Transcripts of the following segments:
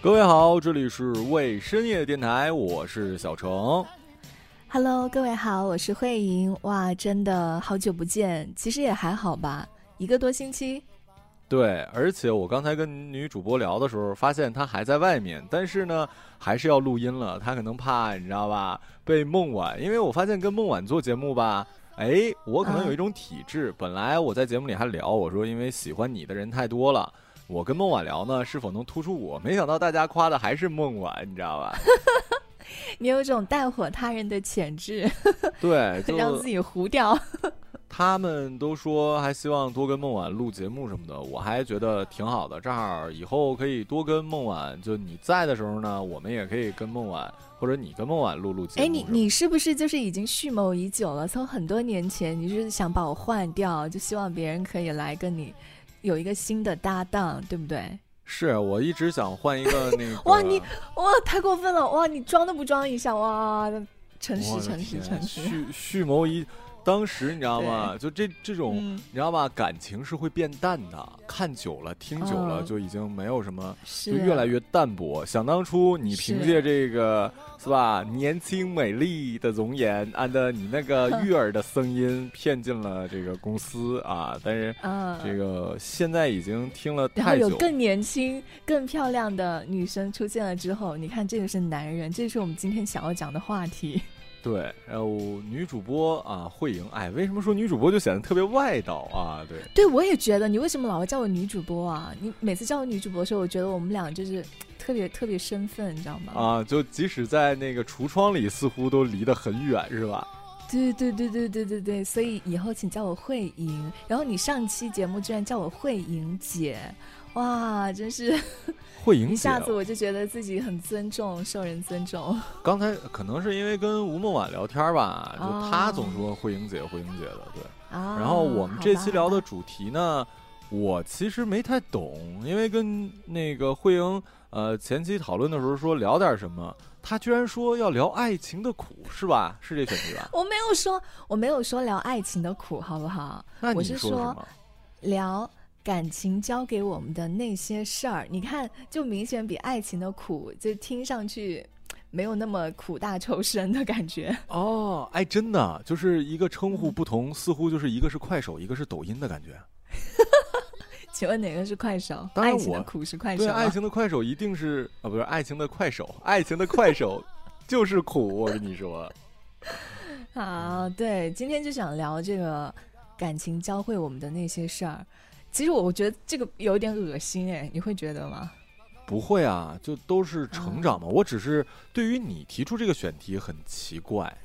各位好，这里是为深夜电台，我是小程。Hello，各位好，我是慧莹。哇，真的好久不见，其实也还好吧，一个多星期。对，而且我刚才跟女主播聊的时候，发现她还在外面，但是呢，还是要录音了。她可能怕你知道吧，被孟晚，因为我发现跟孟晚做节目吧，哎，我可能有一种体质。本来我在节目里还聊，我说因为喜欢你的人太多了。我跟孟晚聊呢，是否能突出我？没想到大家夸的还是孟晚，你知道吧？你有种带火他人的潜质，对，让自己糊掉。他们都说还希望多跟孟晚录节目什么的，我还觉得挺好的。正好以后可以多跟孟晚，就你在的时候呢，我们也可以跟孟晚，或者你跟孟晚录录节目。哎，你你是不是就是已经蓄谋已久了？从很多年前你是想把我换掉，就希望别人可以来跟你。有一个新的搭档，对不对？是我一直想换一个那个。哇，你哇太过分了！哇，你装都不装一下，哇，诚实诚实诚实，蓄蓄谋已。当时你知道吗？就这这种，你知道吗？感情是会变淡的，看久了、听久了，就已经没有什么，就越来越淡薄。想当初，你凭借这个是吧，年轻美丽的容颜，按照你那个悦耳的声音，骗进了这个公司啊。但是，这个现在已经听了太久。然后有更年轻、更漂亮的女生出现了之后，你看，这个是男人，这是我们今天想要讲的话题。对，然后女主播啊，慧莹，哎，为什么说女主播就显得特别外道啊？对，对我也觉得，你为什么老要叫我女主播啊？你每次叫我女主播的时候，我觉得我们俩就是特别特别身份，你知道吗？啊，就即使在那个橱窗里，似乎都离得很远，是吧？对对对对对对对，所以以后请叫我慧莹。然后你上期节目居然叫我慧莹姐。哇，真是 慧莹，一下子我就觉得自己很尊重，受人尊重。刚才可能是因为跟吴梦婉聊天吧，就她总说慧莹姐，慧莹姐的，对。然后我们这期聊的主题呢，我其实没太懂，因为跟那个慧莹呃前期讨论的时候说聊点什么，她居然说要聊爱情的苦，是吧？是这选题吧？我没有说，我没有说聊爱情的苦，好不好？那你说什么？聊。感情教给我们的那些事儿，你看，就明显比爱情的苦，就听上去没有那么苦大仇深的感觉。哦，哎，真的，就是一个称呼不同，似乎就是一个是快手，一个是抖音的感觉。请问哪个是快手？当然，爱情的苦是快手。对，爱情的快手一定是啊，不是爱情的快手，爱情的快手就是苦。我跟你说。好，对，今天就想聊这个感情教会我们的那些事儿。其实我我觉得这个有点恶心哎，你会觉得吗？不会啊，就都是成长嘛。我只是对于你提出这个选题很奇怪，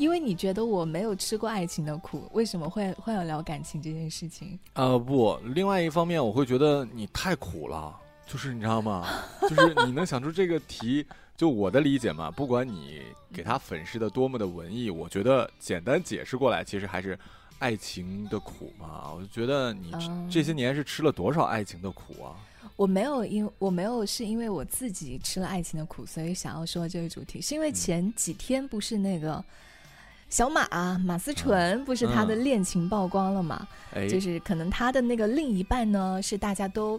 因为你觉得我没有吃过爱情的苦，为什么会会要聊感情这件事情？呃，不，另外一方面我会觉得你太苦了，就是你知道吗？就是你能想出这个题，就我的理解嘛，不管你给他粉饰的多么的文艺，我觉得简单解释过来，其实还是。爱情的苦嘛，我就觉得你这些年是吃了多少爱情的苦啊？我没有，因我没有是因为我自己吃了爱情的苦，所以想要说这个主题，是因为前几天不是那个小马马思纯不是他的恋情曝光了嘛？就是可能他的那个另一半呢，是大家都。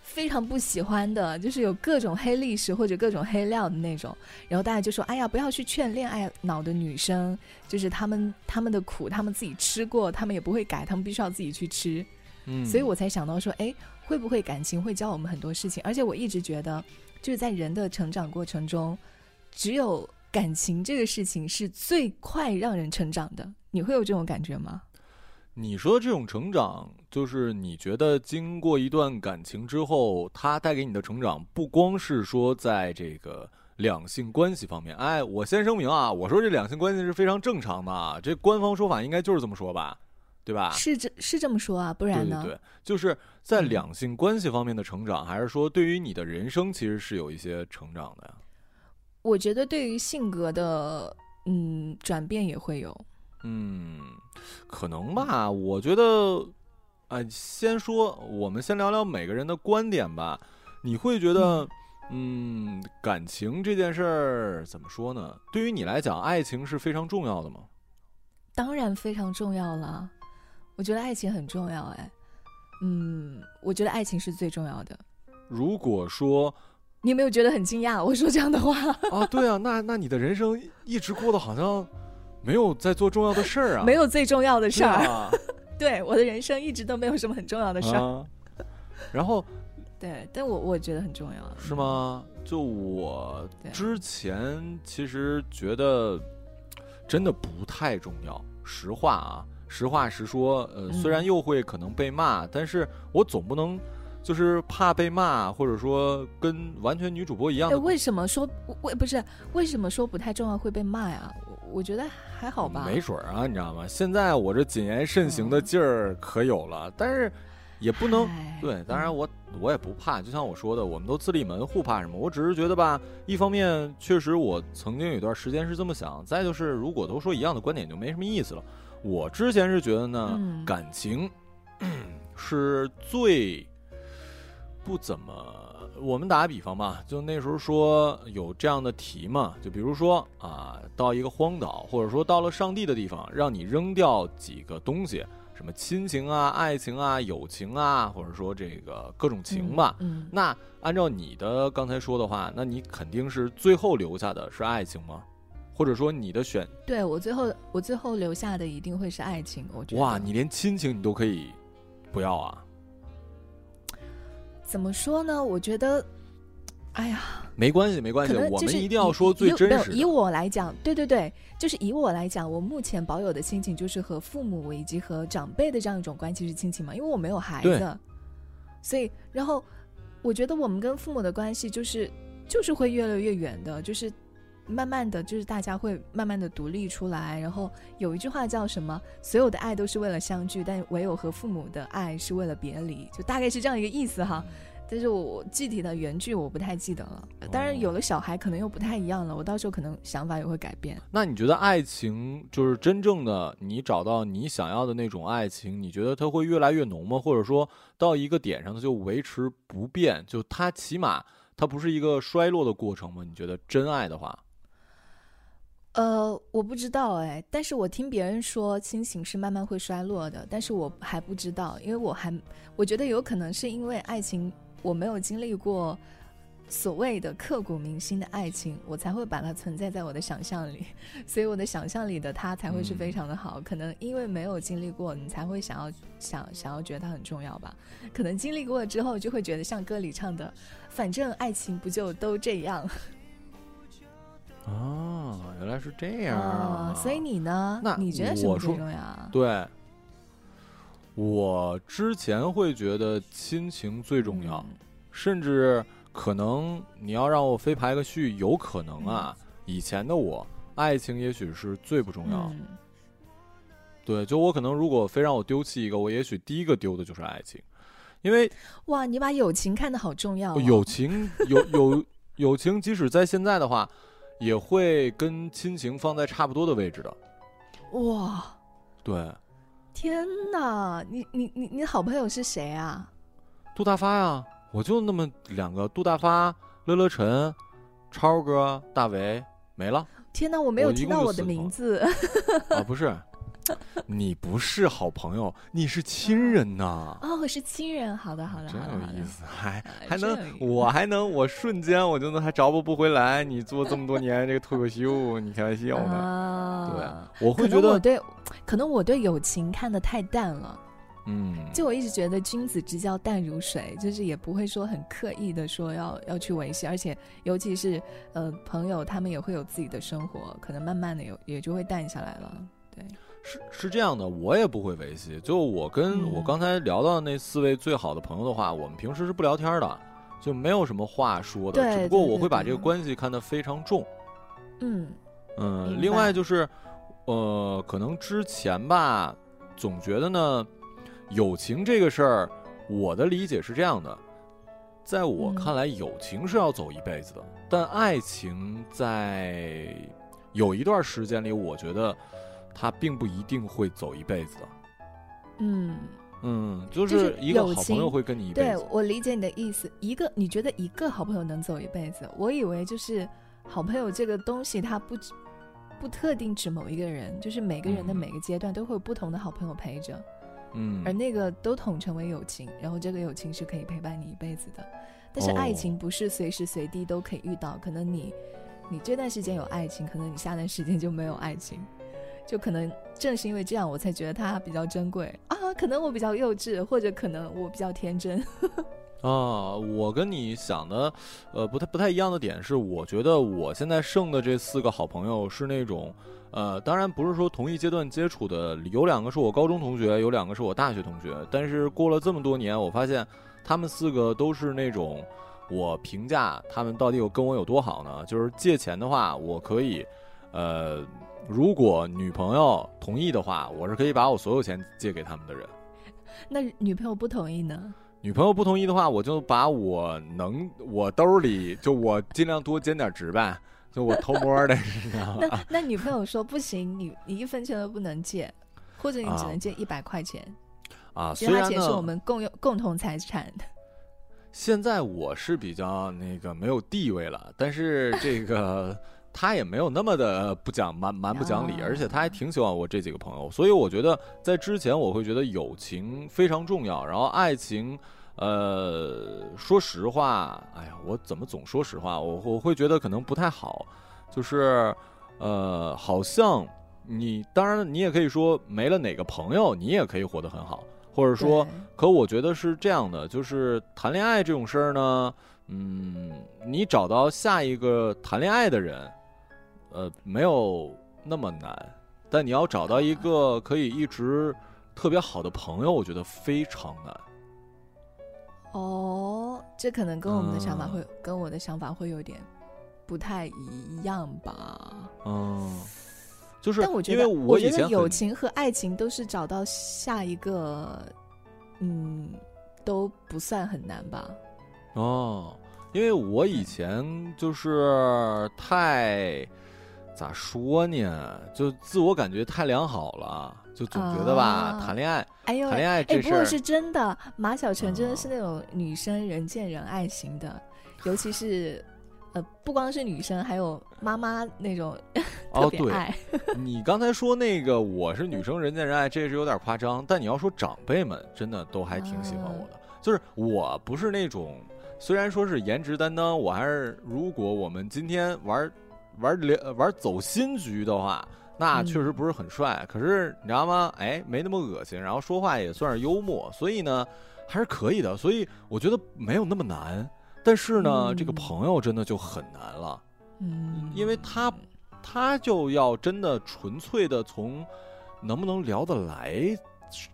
非常不喜欢的，就是有各种黑历史或者各种黑料的那种，然后大家就说：“哎呀，不要去劝恋爱脑的女生，就是他们他们的苦，他们自己吃过，他们也不会改，他们必须要自己去吃。”嗯，所以我才想到说：“哎，会不会感情会教我们很多事情？而且我一直觉得，就是在人的成长过程中，只有感情这个事情是最快让人成长的。你会有这种感觉吗？”你说的这种成长，就是你觉得经过一段感情之后，它带给你的成长，不光是说在这个两性关系方面。哎，我先声明啊，我说这两性关系是非常正常的，这官方说法应该就是这么说吧，对吧？是这，是这么说啊，不然呢？对对对，就是在两性关系方面的成长，还是说对于你的人生其实是有一些成长的呀？我觉得对于性格的嗯转变也会有。嗯，可能吧。我觉得，哎，先说，我们先聊聊每个人的观点吧。你会觉得，嗯，感情这件事儿怎么说呢？对于你来讲，爱情是非常重要的吗？当然非常重要了。我觉得爱情很重要。哎，嗯，我觉得爱情是最重要的。如果说，你有没有觉得很惊讶？我说这样的话啊，对啊，那那你的人生一直过得好像没有在做重要的事儿啊，没有最重要的事儿。对，我的人生一直都没有什么很重要的事儿。然后，对，但我我觉得很重要。是吗？就我之前其实觉得真的不太重要。实话啊，实话实说，呃，虽然又会可能被骂，但是我总不能。就是怕被骂，或者说跟完全女主播一样。为什么说为不是为什么说不太重要会被骂呀？我我觉得还好吧。没准儿啊，你知道吗？现在我这谨言慎行的劲儿可有了，但是也不能对。当然我我也不怕，就像我说的，我们都自立门户，怕什么？我只是觉得吧，一方面确实我曾经有段时间是这么想，再就是如果都说一样的观点就没什么意思了。我之前是觉得呢，感情 是最。不怎么，我们打个比方吧，就那时候说有这样的题嘛，就比如说啊，到一个荒岛，或者说到了上帝的地方，让你扔掉几个东西，什么亲情啊、爱情啊、友情啊，或者说这个各种情吧。嗯。那按照你的刚才说的话，那你肯定是最后留下的是爱情吗？或者说你的选？对我最后我最后留下的一定会是爱情，我觉得。哇，你连亲情你都可以不要啊？怎么说呢？我觉得，哎呀，没关系，没关系，我们一定要说最真实。以我来讲，对对对，就是以我来讲，我目前保有的亲情就是和父母以及和长辈的这样一种关系是亲情嘛，因为我没有孩子，所以，然后我觉得我们跟父母的关系就是就是会越来越远的，就是。慢慢的就是大家会慢慢的独立出来，然后有一句话叫什么？所有的爱都是为了相聚，但唯有和父母的爱是为了别离，就大概是这样一个意思哈。但是我具体的原句我不太记得了。当然有了小孩可能又不太一样了，我到时候可能想法也会改变。那你觉得爱情就是真正的你找到你想要的那种爱情，你觉得它会越来越浓吗？或者说到一个点上它就维持不变？就它起码它不是一个衰落的过程吗？你觉得真爱的话？呃，我不知道哎，但是我听别人说亲情是慢慢会衰落的，但是我还不知道，因为我还我觉得有可能是因为爱情我没有经历过所谓的刻骨铭心的爱情，我才会把它存在在我的想象里，所以我的想象里的他才会是非常的好。可能因为没有经历过，你才会想要想想要觉得它很重要吧？可能经历过了之后，就会觉得像歌里唱的，反正爱情不就都这样。哦，原来是这样啊！所以你呢？那你觉得什么最重要？对，我之前会觉得亲情最重要，甚至可能你要让我非排个序，有可能啊。以前的我，爱情也许是最不重要。对，就我可能如果非让我丢弃一个，我也许第一个丢的就是爱情，因为哇，你把友情看得好重要。友情有有 友情，即使在现在的话。也会跟亲情放在差不多的位置的，哇，对，天哪，你你你你好朋友是谁啊？杜大发呀，我就那么两个，杜大发、乐乐晨、超哥、大为，没了。天哪，我没有听到我的名字。啊，不是。你不是好朋友，你是亲人呐！哦，我是亲人，好的，好的，真有意思，还还能，我还能，我瞬间我就能还找补不回来。你做这么多年这个脱口秀，你开玩笑呢？对，我会觉得我对，可能我对友情看的太淡了。嗯，就我一直觉得君子之交淡如水，就是也不会说很刻意的说要要去维系，而且尤其是呃朋友，他们也会有自己的生活，可能慢慢的有也就会淡下来了。对。是是这样的，我也不会维系。就我跟我刚才聊到那四位最好的朋友的话，我们平时是不聊天的，就没有什么话说的。只不过我会把这个关系看得非常重。嗯嗯。另外就是，呃，可能之前吧，总觉得呢，友情这个事儿，我的理解是这样的，在我看来，友情是要走一辈子的，但爱情在有一段时间里，我觉得。他并不一定会走一辈子的，嗯嗯，就是一个好朋友会跟你一辈子。对我理解你的意思，一个你觉得一个好朋友能走一辈子？我以为就是好朋友这个东西，它不不特定指某一个人，就是每个人的每个阶段都会有不同的好朋友陪着。嗯，而那个都统称为友情，然后这个友情是可以陪伴你一辈子的。但是爱情不是随时随地都可以遇到，可能你你这段时间有爱情，可能你下段时间就没有爱情，就可能正是因为这样，我才觉得它比较珍贵啊。可能我比较幼稚，或者可能我比较天真。啊，我跟你想的，呃，不太不太一样的点是，我觉得我现在剩的这四个好朋友是那种，呃，当然不是说同一阶段接触的，有两个是我高中同学，有两个是我大学同学，但是过了这么多年，我发现他们四个都是那种，我评价他们到底有跟我有多好呢？就是借钱的话，我可以，呃，如果女朋友同意的话，我是可以把我所有钱借给他们的人。那女朋友不同意呢？女朋友不同意的话，我就把我能我兜里就我尽量多兼点职呗，就我偷摸的，你知道吗？那那女朋友说不行，你你一分钱都不能借，或者你只能借一百块钱啊。其他钱是我们共用共同财产。现在我是比较那个没有地位了，但是这个。他也没有那么的不讲蛮蛮不讲理，而且他还挺喜欢我这几个朋友，所以我觉得在之前我会觉得友情非常重要，然后爱情，呃，说实话，哎呀，我怎么总说实话？我我会觉得可能不太好，就是，呃，好像你当然你也可以说没了哪个朋友，你也可以活得很好，或者说，可我觉得是这样的，就是谈恋爱这种事儿呢，嗯，你找到下一个谈恋爱的人。呃，没有那么难，但你要找到一个可以一直特别好的朋友，我觉得非常难。哦，这可能跟我们的想法会跟我的想法会有点不太一样吧？嗯，就是，但我觉得，我觉得友情和爱情都是找到下一个，嗯，都不算很难吧？哦，因为我以前就是太。咋说呢？就自我感觉太良好了，就总觉得吧，谈恋爱，哎呦，谈恋爱这事儿是真的。马小纯真的是那种女生人见人爱型的，尤其是呃，不光是女生，还有妈妈那种 特别爱。你刚才说那个我是女生人见人爱，这是有点夸张。但你要说长辈们，真的都还挺喜欢我的。就是我不是那种，虽然说是颜值担当，我还是如果我们今天玩。玩连玩走心局的话，那确实不是很帅。可是你知道吗？哎，没那么恶心，然后说话也算是幽默，所以呢，还是可以的。所以我觉得没有那么难。但是呢，这个朋友真的就很难了。嗯，因为他他就要真的纯粹的从能不能聊得来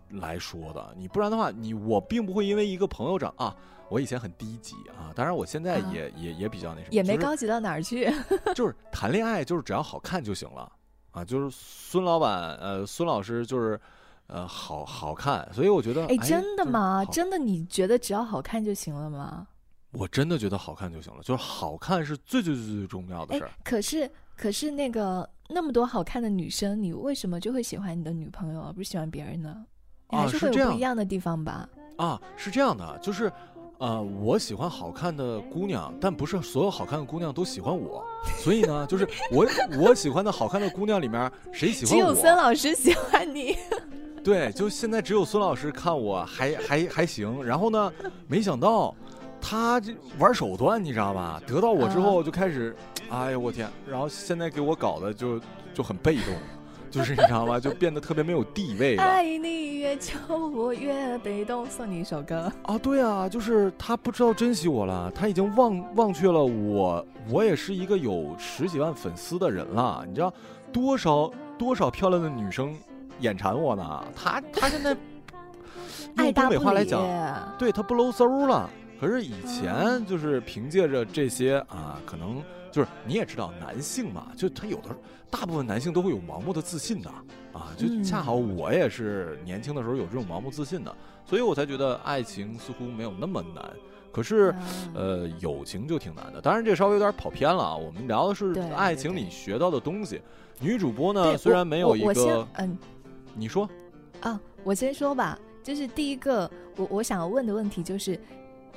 来说的。你不然的话，你我并不会因为一个朋友长啊。我以前很低级啊，当然我现在也也也比较那什么，也没高级到哪儿去。就是谈恋爱，就是只要好看就行了啊。就是孙老板，呃，孙老师就是，呃，好好看，所以我觉得，哎，真的吗？真的？你觉得只要好看就行了吗？我真的觉得好看就行了，就是好看是最最最最重要的事儿。可是，可是那个那么多好看的女生，你为什么就会喜欢你的女朋友，而不是喜欢别人呢？还是会有不一样的地方吧？啊，是这样的，就是。呃，我喜欢好看的姑娘，但不是所有好看的姑娘都喜欢我，所以呢，就是我我喜欢的好看的姑娘里面，谁喜欢我？只有孙老师喜欢你。对，就现在只有孙老师看我还还还行。然后呢，没想到他这玩手段，你知道吧？得到我之后就开始，哎呦我天！然后现在给我搞的就就很被动。就是你知道吗？就变得特别没有地位了。爱你越久，我越被动。送你一首歌啊，对啊，就是他不知道珍惜我了，他已经忘忘却了我，我也是一个有十几万粉丝的人了。你知道多少多少漂亮的女生眼馋我呢？他他现在 用东北话来讲，对他不搂搜了。可是以前就是凭借着这些啊，可能。就是你也知道，男性嘛，就他有的大部分男性都会有盲目的自信的啊，就恰好我也是年轻的时候有这种盲目自信的，所以我才觉得爱情似乎没有那么难。可是，呃，友情就挺难的。当然，这稍微有点跑偏了啊。我们聊的是爱情里学到的东西。女主播呢，虽然没有一个，嗯，你说啊，我先说吧。就是第一个，我我想要问的问题就是。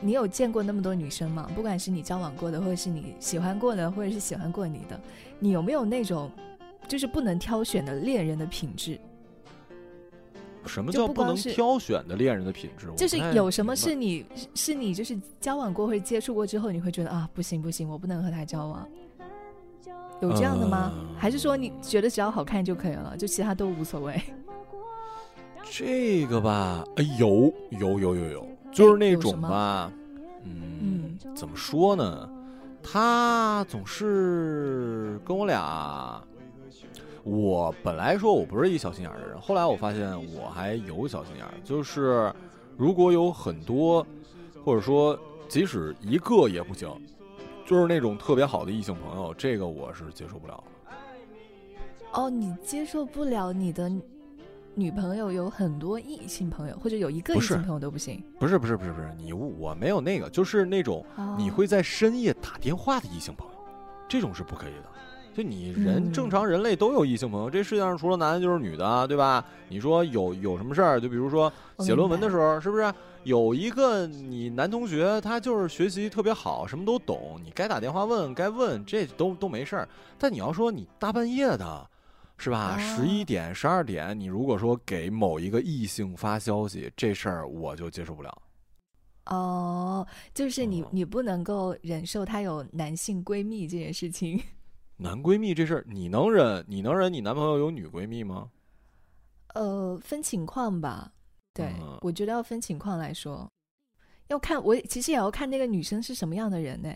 你有见过那么多女生吗？不管是你交往过的，或者是你喜欢过的，或者是喜欢过你的，你有没有那种就是不能挑选的恋人的品质？什么叫不能挑选的恋人的品质？就是有什么是你是你就是交往过或者接触过之后，你会觉得啊不行不行，我不能和他交往。有这样的吗？还是说你觉得只要好看就可以了，就其他都无所谓？这个吧，哎，有有有有有，就是那种吧，嗯，怎么说呢？他总是跟我俩，我本来说我不是一小心眼的人，后来我发现我还有小心眼，就是如果有很多，或者说即使一个也不行，就是那种特别好的异性朋友，这个我是接受不了。哦，你接受不了你的。女朋友有很多异性朋友，或者有一个异性朋友都不行。不是不是不是不是，你我没有那个，就是那种你会在深夜打电话的异性朋友，这种是不可以的。就你人正常人类都有异性朋友，这世界上除了男的就是女的，对吧？你说有有什么事儿？就比如说写论文的时候，是不是有一个你男同学，他就是学习特别好，什么都懂，你该打电话问该问，这都都没事儿。但你要说你大半夜的。是吧？十一点、十二点，你如果说给某一个异性发消息，这事儿我就接受不了。哦，就是你，你不能够忍受他有男性闺蜜这件事情。男闺蜜这事儿，你能忍？你能忍？你男朋友有女闺蜜吗？呃，分情况吧。对，我觉得要分情况来说，要看我其实也要看那个女生是什么样的人呢。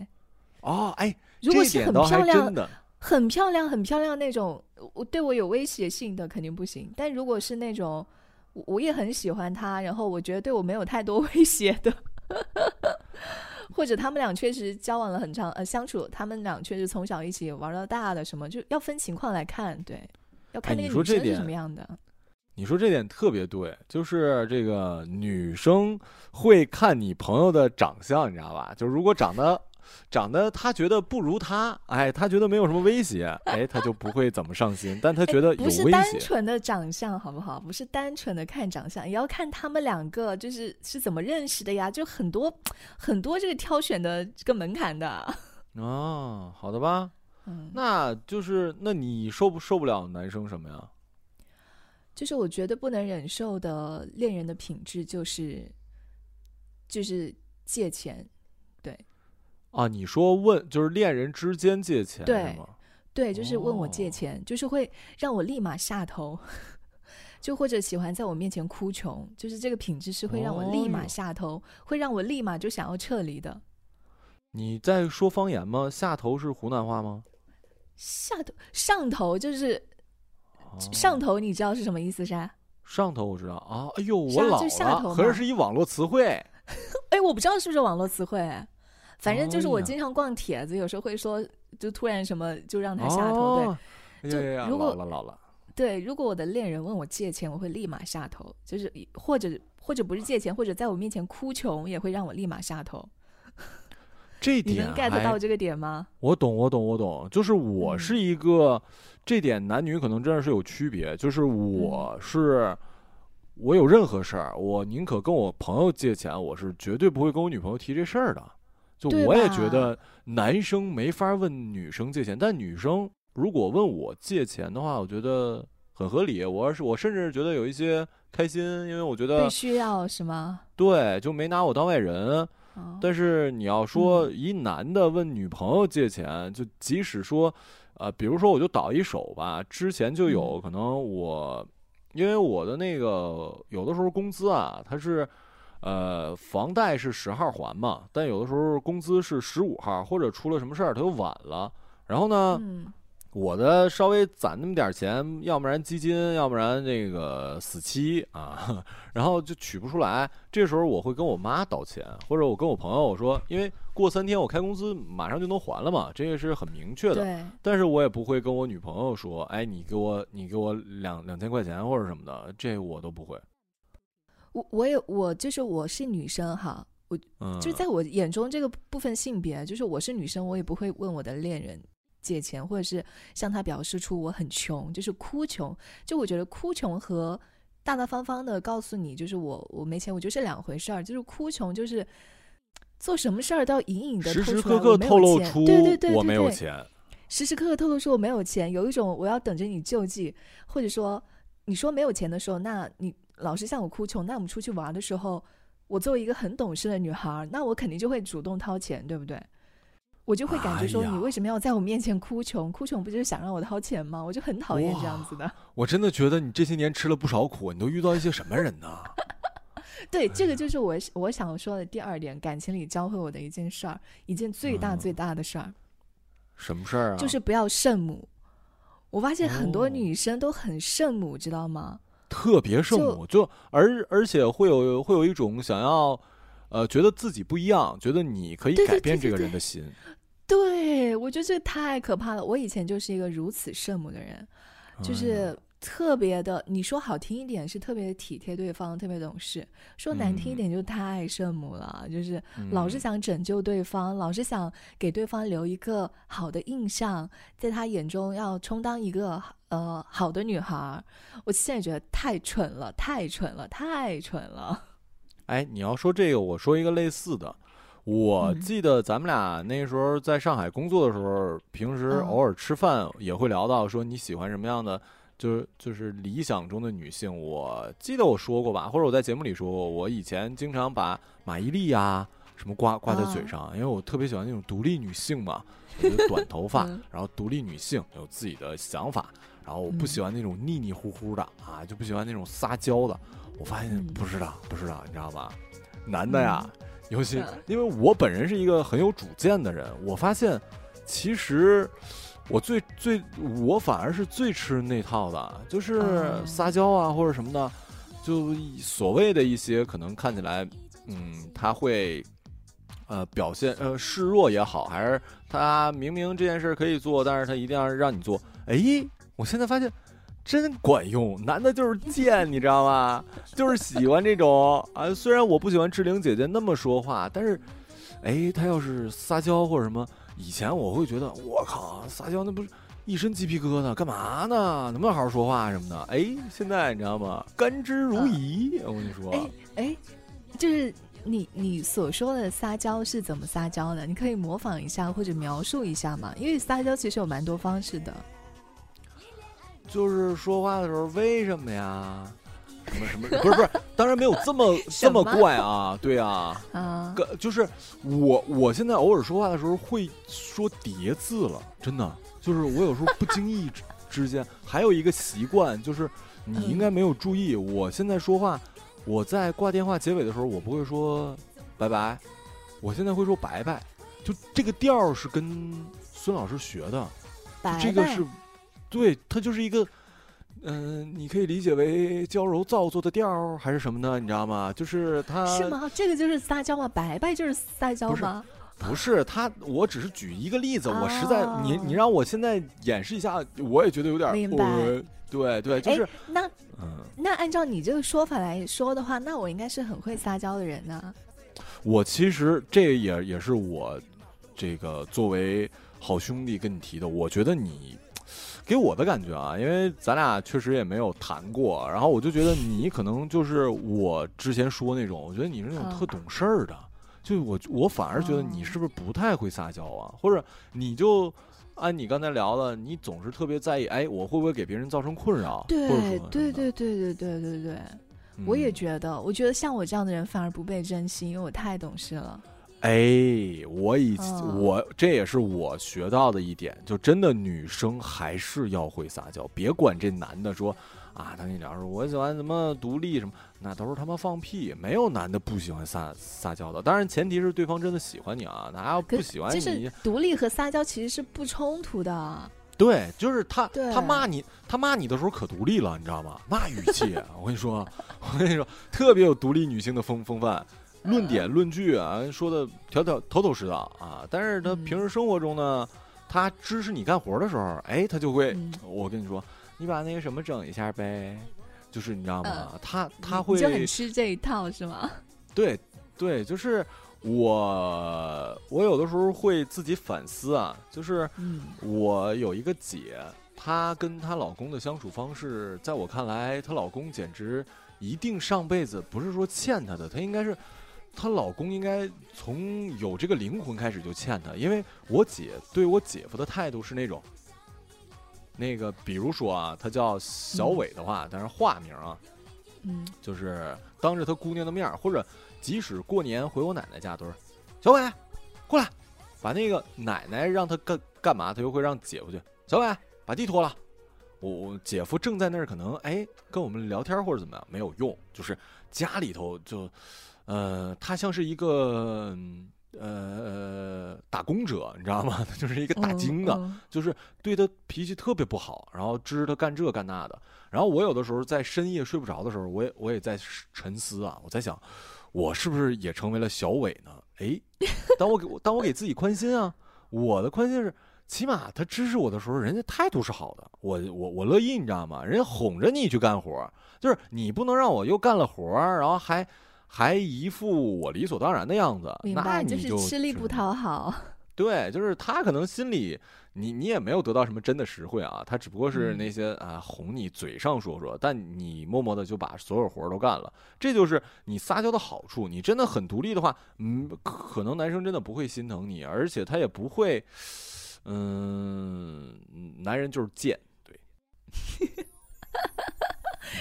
哦，哎，如果是很漂亮的。很漂亮，很漂亮那种，我对我有威胁性的肯定不行。但如果是那种，我也很喜欢他，然后我觉得对我没有太多 威胁的，或者他们俩确实交往了很长，呃，相处，他们俩确实从小一起玩到大的，什么就要分情况来看，对，要看那个女生是什么样的。你说这点特别对，就是这个女生会看你朋友的长相，你知道吧？就如果长得。长得他觉得不如他，哎，他觉得没有什么威胁，哎，他就不会怎么上心。但他觉得有威胁。不是单纯的长相，好不好？不是单纯的看长相，也要看他们两个就是是怎么认识的呀。就很多很多这个挑选的这个门槛的。哦，好的吧。嗯，那就是那你受不受不了男生什么呀？就是我觉得不能忍受的恋人的品质就是就是借钱，对。啊，你说问就是恋人之间借钱对对，就是问我借钱，就是会让我立马下头，就或者喜欢在我面前哭穷，就是这个品质是会让我立马下头，会让我立马就想要撤离的。你在说方言吗？下头是湖南话吗？下头上头就是上头，你知道是什么意思噻？上头我知道啊，哎呦，我老了，合着是一网络词汇。哎，我不知道是不是网络词汇。反正就是我经常逛帖子，有时候会说，就突然什么就让他下头，对，就如果老了老了，对，如果我的恋人问我借钱，我会立马下头，就是或者或者不是借钱，或者在我面前哭穷，也会让我立马下头。这。点你能 get 到这个点吗？我懂，我懂，我懂，就是我是一个，这点男女可能真的是有区别，就是我是，我有任何事儿，我宁可跟我朋友借钱，我是绝对不会跟我女朋友提这事儿的。就我也觉得男生没法问女生借钱，但女生如果问我借钱的话，我觉得很合理。我要是我甚至觉得有一些开心，因为我觉得需要是吗？对，就没拿我当外人。但是你要说一男的问女朋友借钱，就即使说，呃，比如说我就倒一手吧，之前就有可能我，因为我的那个有的时候工资啊，它是。呃，房贷是十号还嘛，但有的时候工资是十五号，或者出了什么事儿，他又晚了。然后呢，我的稍微攒那么点钱，要不然基金，要不然这个死期啊，然后就取不出来。这时候我会跟我妈倒钱，或者我跟我朋友我说，因为过三天我开工资马上就能还了嘛，这个是很明确的。但是我也不会跟我女朋友说，哎，你给我你给我两两千块钱或者什么的，这我都不会。我我也我就是我是女生哈，我就在我眼中这个部分性别就是我是女生，我也不会问我的恋人借钱，或者是向他表示出我很穷，就是哭穷。就我觉得哭穷和大大方方的告诉你就是我我没钱，我觉得是两回事儿。就是哭穷就是做什么事儿都要隐隐的时时刻刻透露出对对对我没有钱，时时刻刻透露出我没有钱，有一种我要等着你救济，或者说。你说没有钱的时候，那你老是向我哭穷，那我们出去玩的时候，我作为一个很懂事的女孩，那我肯定就会主动掏钱，对不对？我就会感觉说，你为什么要在我面前哭穷？哭穷不就是想让我掏钱吗？我就很讨厌这样子的。我真的觉得你这些年吃了不少苦，你都遇到一些什么人呢？对，这个就是我我想说的第二点，感情里教会我的一件事儿，一件最大最大的事儿。什么事儿啊？就是不要圣母。我发现很多女生都很圣母，知道吗？特别圣母，就而而且会有会有一种想要，呃，觉得自己不一样，觉得你可以改变这个人的心。对，我觉得这太可怕了。我以前就是一个如此圣母的人，就是。特别的，你说好听一点是特别体贴对方，特别懂事；说难听一点就太圣母了，就是老是想拯救对方，老是想给对方留一个好的印象，在他眼中要充当一个呃好的女孩。我现在觉得太蠢了，太蠢了，太蠢了。哎，你要说这个，我说一个类似的。我记得咱们俩那时候在上海工作的时候，平时偶尔吃饭也会聊到说你喜欢什么样的。就是就是理想中的女性，我记得我说过吧，或者我在节目里说过，我以前经常把马伊琍呀什么挂挂在嘴上，因为我特别喜欢那种独立女性嘛，短头发，然后独立女性有自己的想法，然后我不喜欢那种腻腻乎乎的啊，就不喜欢那种撒娇的。我发现不知道，不知道，你知道吧？男的呀，尤其因为我本人是一个很有主见的人，我发现其实。我最最，我反而是最吃那套的，就是撒娇啊或者什么的，就所谓的一些可能看起来，嗯，他会，呃，表现呃示弱也好，还是他明明这件事可以做，但是他一定要让你做。哎，我现在发现真管用，男的就是贱，你知道吗？就是喜欢这种啊。虽然我不喜欢志玲姐姐那么说话，但是，哎，他要是撒娇或者什么。以前我会觉得，我靠，撒娇那不是一身鸡皮疙瘩，干嘛呢？能不能好好说话什么的？哎，现在你知道吗？甘之如饴。我跟你说，哎哎，就是你你所说的撒娇是怎么撒娇的？你可以模仿一下或者描述一下吗？因为撒娇其实有蛮多方式的。就是说话的时候，为什么呀？什么什么？不是不是，当然没有这么 这么怪啊！对啊，啊，就是我我现在偶尔说话的时候会说叠字了，真的，就是我有时候不经意之间还有一个习惯，就是你应该没有注意，我现在说话，我在挂电话结尾的时候，我不会说拜拜，我现在会说拜拜，就这个调是跟孙老师学的，这个是，对，它就是一个。嗯，你可以理解为娇柔造作的调儿，还是什么呢？你知道吗？就是他是吗？这个就是撒娇吗？白白就是撒娇吗？不是，他，我只是举一个例子。我实在，你你让我现在演示一下，我也觉得有点明白。对对，就是那嗯那按照你这个说法来说的话，那我应该是很会撒娇的人呢。我其实这也也是我这个作为好兄弟跟你提的，我觉得你。给我的感觉啊，因为咱俩确实也没有谈过，然后我就觉得你可能就是我之前说那种，我觉得你是那种特懂事儿的，就我我反而觉得你是不是不太会撒娇啊？或者你就按你刚才聊的，你总是特别在意，哎，我会不会给别人造成困扰？对对对对对对对对，我也觉得，我觉得像我这样的人反而不被珍惜，因为我太懂事了。哎，我以我这也是我学到的一点，就真的女生还是要会撒娇，别管这男的说啊，他跟你聊说我喜欢什么独立什么，那都是他妈放屁，没有男的不喜欢撒撒娇的，当然前提是对方真的喜欢你啊，哪要不喜欢你？独立和撒娇其实是不冲突的。对，就是他他骂你，他骂你的时候可独立了，你知道吗？那语气，我跟你说，我跟你说，特别有独立女性的风风范。论点论据啊，说的条条头头是道啊，但是他平时生活中呢，他支持你干活的时候，哎，他就会，我跟你说，你把那个什么整一下呗，就是你知道吗？他他会就很吃这一套是吗？对对，就是我我有的时候会自己反思啊，就是我有一个姐，她跟她老公的相处方式，在我看来，她老公简直一定上辈子不是说欠她的，她应该是。她老公应该从有这个灵魂开始就欠她，因为我姐对我姐夫的态度是那种，那个比如说啊，他叫小伟的话，但是化名啊，嗯，就是当着他姑娘的面或者即使过年回我奶奶家，都是小伟过来，把那个奶奶让他干干嘛，他又会让姐夫去。小伟把地拖了，我我姐夫正在那儿，可能哎跟我们聊天或者怎么样，没有用，就是家里头就，呃，他像是一个。呃，打工者，你知道吗？他 就是一个打精的，就是对他脾气特别不好，然后支他干这干那的。然后我有的时候在深夜睡不着的时候，我也我也在沉思啊，我在想，我是不是也成为了小伟呢？哎，当我给当我给自己宽心啊，我的宽心是，起码他支持我的时候，人家态度是好的，我我我乐意，你知道吗？人家哄着你去干活，就是你不能让我又干了活，然后还。还一副我理所当然的样子，那你就吃力不讨好。对，就是他可能心里，你你也没有得到什么真的实惠啊，他只不过是那些啊哄你嘴上说说，但你默默的就把所有活都干了，这就是你撒娇的好处。你真的很独立的话，嗯，可能男生真的不会心疼你，而且他也不会，嗯，男人就是贱，对。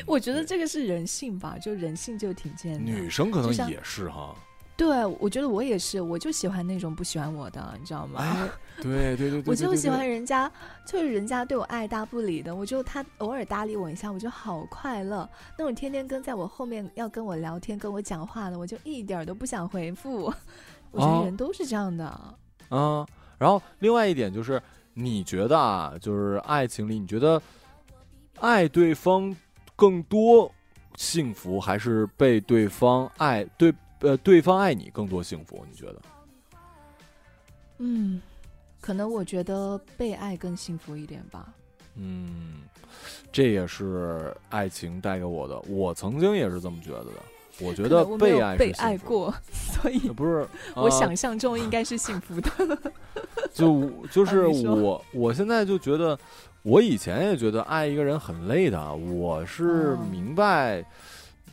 我觉得这个是人性吧，就人性就挺贱的。女生可能也是哈。对，我觉得我也是，我就喜欢那种不喜欢我的，你知道吗？对对对对。我就喜欢人家，就是人家对我爱搭不理的，我就他偶尔搭理我一下，我就好快乐。那种天天跟在我后面要跟我聊天、跟我讲话的，我就一点都不想回复。我觉得人都是这样的。啊，然后另外一点就是，你觉得啊，就是爱情里，你觉得爱对方。更多幸福还是被对方爱？对，呃，对方爱你更多幸福？你觉得？嗯，可能我觉得被爱更幸福一点吧。嗯，这也是爱情带给我的。我曾经也是这么觉得的。我觉得被爱被爱过，所以不是 我想象中应该是幸福的。就就是我，我现在就觉得。我以前也觉得爱一个人很累的，我是明白，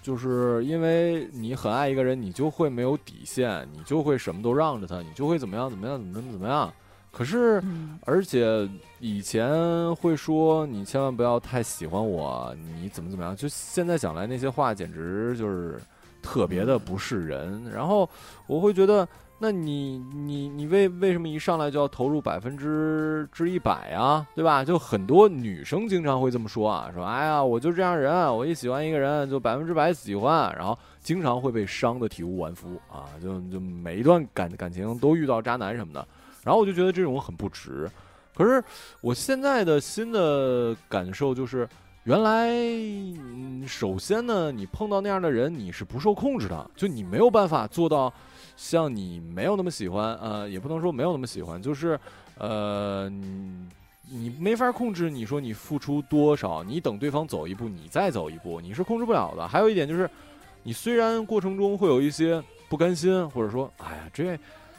就是因为你很爱一个人，你就会没有底线，你就会什么都让着他，你就会怎么样怎么样怎么怎么怎么样。可是，而且以前会说你千万不要太喜欢我，你怎么怎么样？就现在想来那些话，简直就是特别的不是人。然后我会觉得。那你你你为为什么一上来就要投入百分之之一百啊？对吧？就很多女生经常会这么说啊，说哎呀，我就这样人，我一喜欢一个人就百分之百喜欢，然后经常会被伤的体无完肤啊，就就每一段感感情都遇到渣男什么的，然后我就觉得这种很不值。可是我现在的新的感受就是，原来嗯首先呢，你碰到那样的人，你是不受控制的，就你没有办法做到。像你没有那么喜欢，呃，也不能说没有那么喜欢，就是，呃，你没法控制。你说你付出多少，你等对方走一步，你再走一步，你是控制不了的。还有一点就是，你虽然过程中会有一些不甘心，或者说，哎呀，这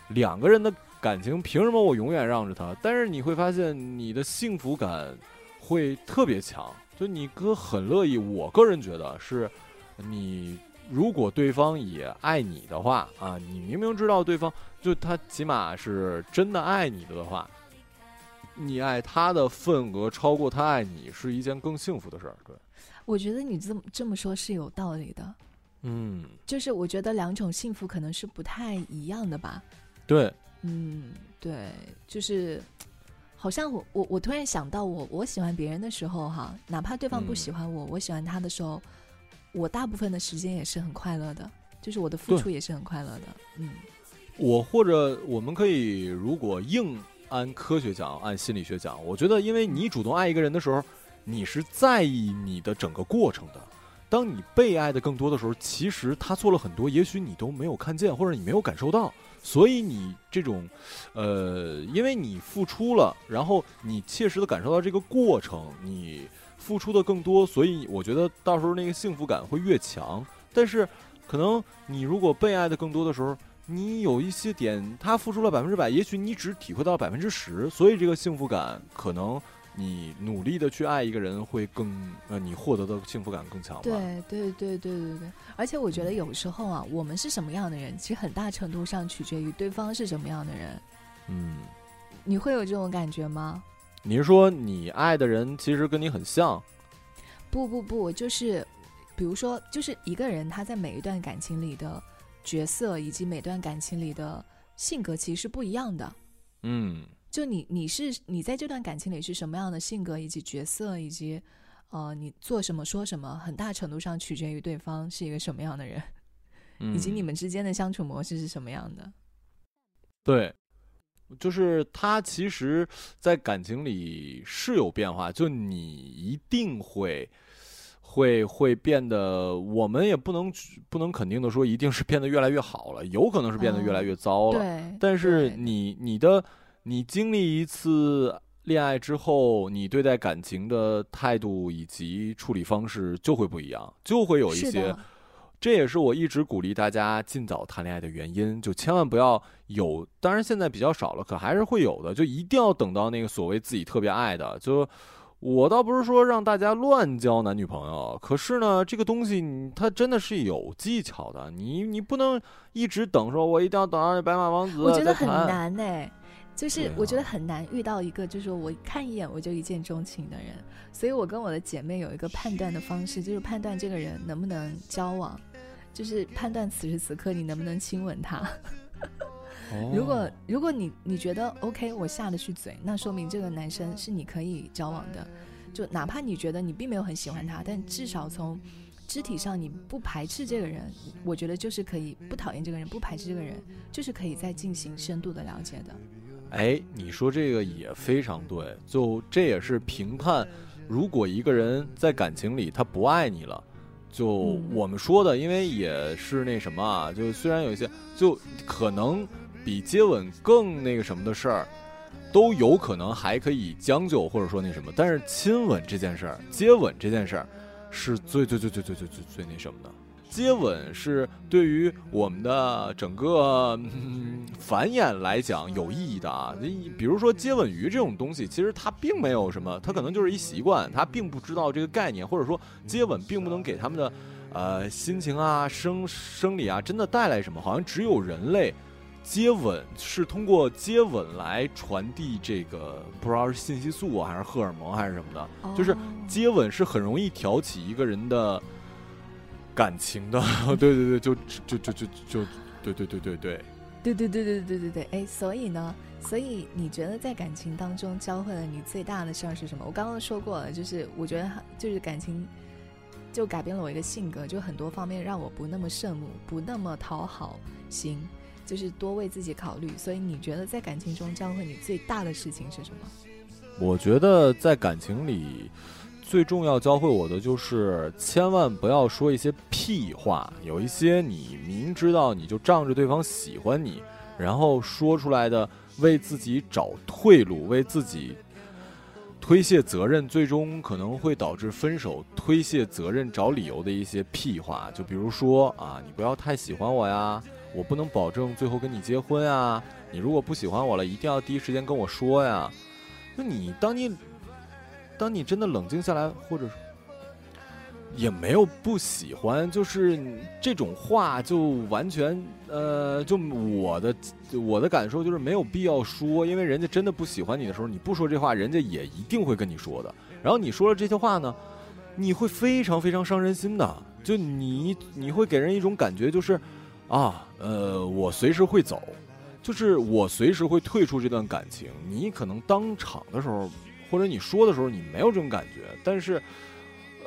两个人的感情凭什么我永远让着他？但是你会发现，你的幸福感会特别强。就你哥很乐意，我个人觉得是，你。如果对方也爱你的话啊，你明明知道对方就他起码是真的爱你的的话，你爱他的份额超过他爱你是一件更幸福的事儿。对，我觉得你这么这么说是有道理的。嗯，就是我觉得两种幸福可能是不太一样的吧。对，嗯，对，就是好像我我我突然想到，我我喜欢别人的时候哈，哪怕对方不喜欢我，我喜欢他的时候。我大部分的时间也是很快乐的，就是我的付出也是很快乐的。嗯，我或者我们可以，如果硬按科学讲，按心理学讲，我觉得，因为你主动爱一个人的时候，你是在意你的整个过程的。当你被爱的更多的时候，其实他做了很多，也许你都没有看见，或者你没有感受到。所以你这种，呃，因为你付出了，然后你切实的感受到这个过程，你。付出的更多，所以我觉得到时候那个幸福感会越强。但是，可能你如果被爱的更多的时候，你有一些点，他付出了百分之百，也许你只体会到百分之十，所以这个幸福感可能你努力的去爱一个人会更呃，你获得的幸福感更强吧。对对对对对对，而且我觉得有时候啊，我们是什么样的人，其实很大程度上取决于对方是什么样的人。嗯，你会有这种感觉吗？你是说你爱的人其实跟你很像？不不不，就是，比如说，就是一个人他在每一段感情里的角色，以及每段感情里的性格，其实是不一样的。嗯，就你你是你在这段感情里是什么样的性格，以及角色，以及呃你做什么说什么，很大程度上取决于对方是一个什么样的人，以及你们之间的相处模式是什么样的。对。就是他其实，在感情里是有变化，就你一定会，会会变得，我们也不能不能肯定的说，一定是变得越来越好了，有可能是变得越来越糟了。对。但是你你的你经历一次恋爱之后，你对待感情的态度以及处理方式就会不一样，就会有一些。这也是我一直鼓励大家尽早谈恋爱的原因，就千万不要有，当然现在比较少了，可还是会有的，就一定要等到那个所谓自己特别爱的。就我倒不是说让大家乱交男女朋友，可是呢，这个东西它真的是有技巧的，你你不能一直等，说我一定要等到那白马王子。我觉得很难哎，就是我觉得很难遇到一个，就是我看一眼我就一见钟情的人，所以我跟我的姐妹有一个判断的方式，就是判断这个人能不能交往。就是判断此时此刻你能不能亲吻他。如果如果你你觉得 OK，我下得去嘴，那说明这个男生是你可以交往的。就哪怕你觉得你并没有很喜欢他，但至少从肢体上你不排斥这个人，我觉得就是可以不讨厌这个人，不排斥这个人，就是可以再进行深度的了解的。哎，你说这个也非常对，就这也是评判，如果一个人在感情里他不爱你了。就我们说的，因为也是那什么啊，就虽然有一些，就可能比接吻更那个什么的事儿，都有可能还可以将就，或者说那什么，但是亲吻这件事儿，接吻这件事儿，是最最最最最最最最那什么的。接吻是对于我们的整个 繁衍来讲有意义的啊！你比如说接吻鱼这种东西，其实它并没有什么，它可能就是一习惯，它并不知道这个概念，或者说接吻并不能给他们的呃心情啊、生生理啊真的带来什么。好像只有人类接吻是通过接吻来传递这个不知道是信息素啊还是荷尔蒙还是什么的，就是接吻是很容易挑起一个人的。感情的，对对对，就就就就就，对对对对对，对对对对对对对，哎，所以呢，所以你觉得在感情当中教会了你最大的事儿是什么？我刚刚说过了，就是我觉得就是感情就改变了我一个性格，就很多方面让我不那么圣母，不那么讨好型，就是多为自己考虑。所以你觉得在感情中教会你最大的事情是什么？我觉得在感情里。最重要教会我的就是千万不要说一些屁话，有一些你明知道你就仗着对方喜欢你，然后说出来的为自己找退路、为自己推卸责任，最终可能会导致分手、推卸责任、找理由的一些屁话。就比如说啊，你不要太喜欢我呀，我不能保证最后跟你结婚啊。你如果不喜欢我了，一定要第一时间跟我说呀。那你当你。当你真的冷静下来，或者也没有不喜欢，就是这种话就完全呃，就我的我的感受就是没有必要说，因为人家真的不喜欢你的时候，你不说这话，人家也一定会跟你说的。然后你说了这些话呢，你会非常非常伤人心的。就你你会给人一种感觉，就是啊，呃，我随时会走，就是我随时会退出这段感情。你可能当场的时候。或者你说的时候你没有这种感觉，但是，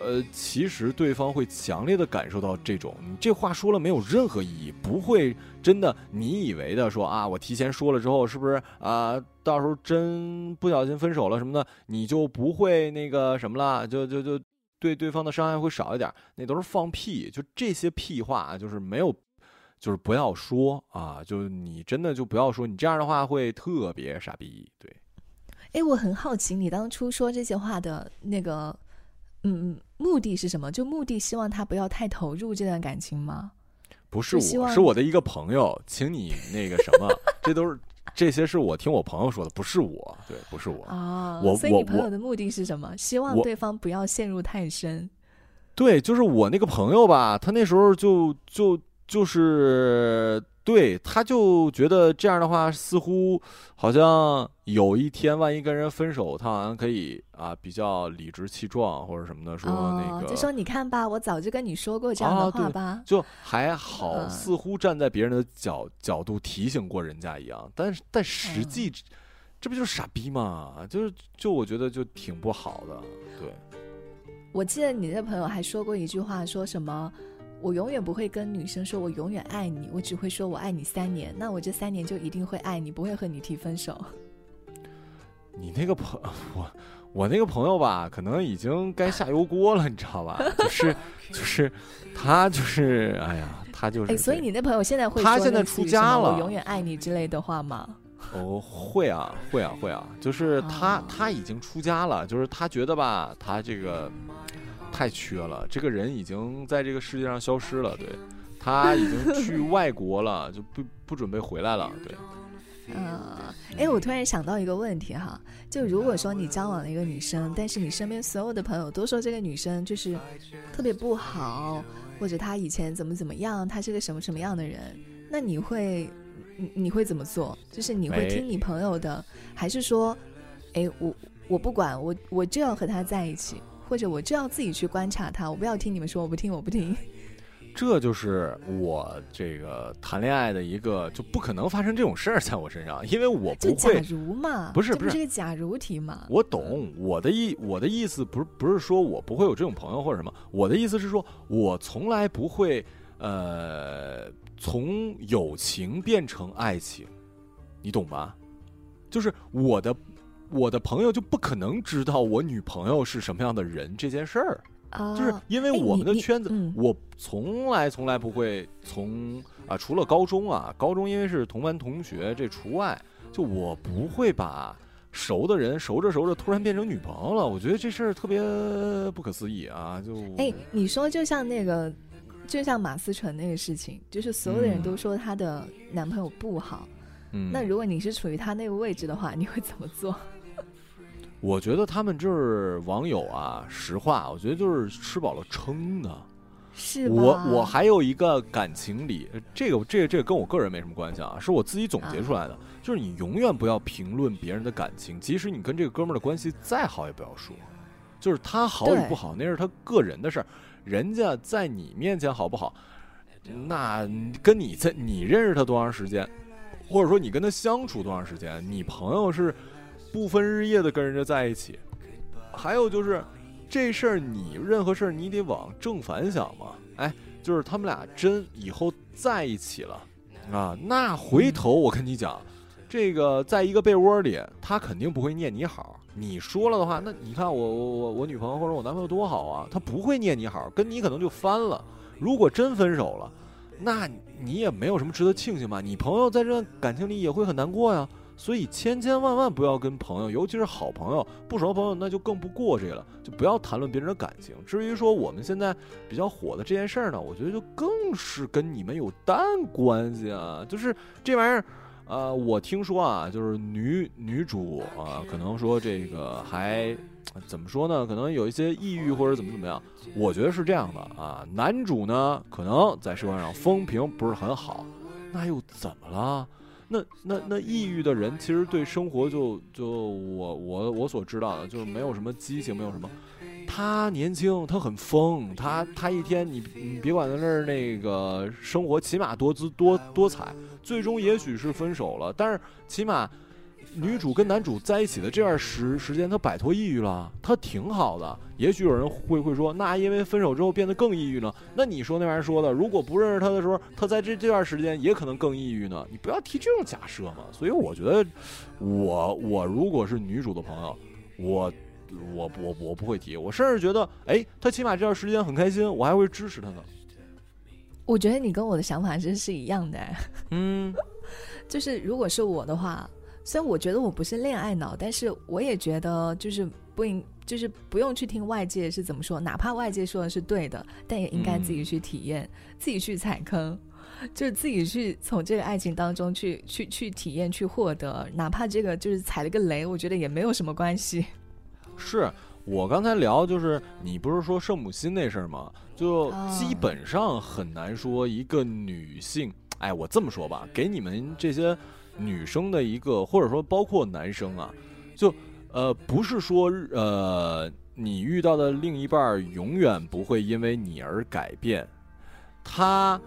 呃，其实对方会强烈的感受到这种，你这话说了没有任何意义，不会真的你以为的说啊，我提前说了之后是不是啊，到时候真不小心分手了什么的，你就不会那个什么了，就就就对对方的伤害会少一点，那都是放屁，就这些屁话就是没有，就是不要说啊，就你真的就不要说，你这样的话会特别傻逼，对。哎，我很好奇，你当初说这些话的那个，嗯，目的是什么？就目的希望他不要太投入这段感情吗？不是我，是我的一个朋友，请你那个什么，这都是这些是我听我朋友说的，不是我，对，不是我啊。我所以你朋友的目的是什么？希望对方不要陷入太深。对，就是我那个朋友吧，他那时候就就。就是对，他就觉得这样的话，似乎好像有一天万一跟人分手，他好像可以啊，比较理直气壮或者什么的说那个，就说你看吧，我早就跟你说过这样的话吧，就还好，似乎站在别人的角角度提醒过人家一样，但是但实际，这不就是傻逼吗？就是就我觉得就挺不好的。对，我记得你的朋友还说过一句话，说什么？我永远不会跟女生说我永远爱你，我只会说我爱你三年。那我这三年就一定会爱你，不会和你提分手。你那个朋我我那个朋友吧，可能已经该下油锅了，你知道吧？就是 就是他就是哎呀，他就是。哎，所以你那朋友现在会他现在出家了，我永远爱你之类的话吗？哦，会啊，会啊，会啊。就是他他已经出家了，就是他觉得吧，他这个。太缺了，这个人已经在这个世界上消失了。对，他已经去外国了，就不不准备回来了。对，嗯，哎，我突然想到一个问题哈，就如果说你交往了一个女生，但是你身边所有的朋友都说这个女生就是特别不好，或者她以前怎么怎么样，她是个什么什么样的人，那你会你会怎么做？就是你会听你朋友的，还是说，哎，我我不管，我我就要和他在一起？或者我就要自己去观察他，我不要听你们说，我不听，我不听。这就是我这个谈恋爱的一个，就不可能发生这种事儿在我身上，因为我不会。假如嘛，不是不是这个假如题嘛？我懂我的意，我的意思不是不是说我不会有这种朋友或者什么，我的意思是说我从来不会呃从友情变成爱情，你懂吧？就是我的。我的朋友就不可能知道我女朋友是什么样的人这件事儿，就是因为我们的圈子，我从来从来不会从啊，除了高中啊，高中因为是同班同学这除外，就我不会把熟的人熟着熟着突然变成女朋友了，我觉得这事儿特别不可思议啊！就哎，你说就像那个，就像马思纯那个事情，就是所有的人都说她的男朋友不好，嗯，那如果你是处于她那个位置的话，你会怎么做？我觉得他们就是网友啊，实话，我觉得就是吃饱了撑的。是我我还有一个感情里，这个这个这个跟我个人没什么关系啊，是我自己总结出来的，就是你永远不要评论别人的感情，即使你跟这个哥们儿的关系再好，也不要说。就是他好与不好，那是他个人的事儿，人家在你面前好不好，那跟你在你认识他多长时间，或者说你跟他相处多长时间，你朋友是。不分日夜的跟人家在一起，还有就是这事儿，你任何事儿你得往正反想嘛。哎，就是他们俩真以后在一起了啊，那回头我跟你讲，这个在一个被窝里，他肯定不会念你好。你说了的话，那你看我我我我女朋友或者我男朋友多好啊，他不会念你好，跟你可能就翻了。如果真分手了，那你也没有什么值得庆幸吧？你朋友在这段感情里也会很难过呀。所以千千万万不要跟朋友，尤其是好朋友、不熟的朋友，那就更不过这个了。就不要谈论别人的感情。至于说我们现在比较火的这件事儿呢，我觉得就更是跟你们有淡关系啊。就是这玩意儿，呃，我听说啊，就是女女主啊，可能说这个还怎么说呢？可能有一些抑郁或者怎么怎么样。我觉得是这样的啊。男主呢，可能在社会上风评不是很好，那又怎么了？那那那抑郁的人，其实对生活就就我我我所知道的，就是没有什么激情，没有什么。他年轻，他很疯，他他一天你你别管他那儿那个生活，起码多姿多多彩。最终也许是分手了，但是起码。女主跟男主在一起的这段时时间，她摆脱抑郁了，她挺好的。也许有人会会说，那因为分手之后变得更抑郁呢？那你说那玩意儿说的，如果不认识他的时候，他在这这段时间也可能更抑郁呢？你不要提这种假设嘛。所以我觉得，我我如果是女主的朋友，我我我我不会提，我甚至觉得，哎，他起码这段时间很开心，我还会支持他呢。我觉得你跟我的想法真是一样的。嗯，就是如果是我的话。虽然我觉得我不是恋爱脑，但是我也觉得就是不应，就是不用去听外界是怎么说，哪怕外界说的是对的，但也应该自己去体验，自己去踩坑，就是自己去从这个爱情当中去去去体验、去获得，哪怕这个就是踩了个雷，我觉得也没有什么关系。是，我刚才聊就是你不是说圣母心那事儿吗？就基本上很难说一个女性，哎，我这么说吧，给你们这些女生的一个，或者说包括男生啊，就呃，不是说呃，你遇到的另一半永远不会因为你而改变，他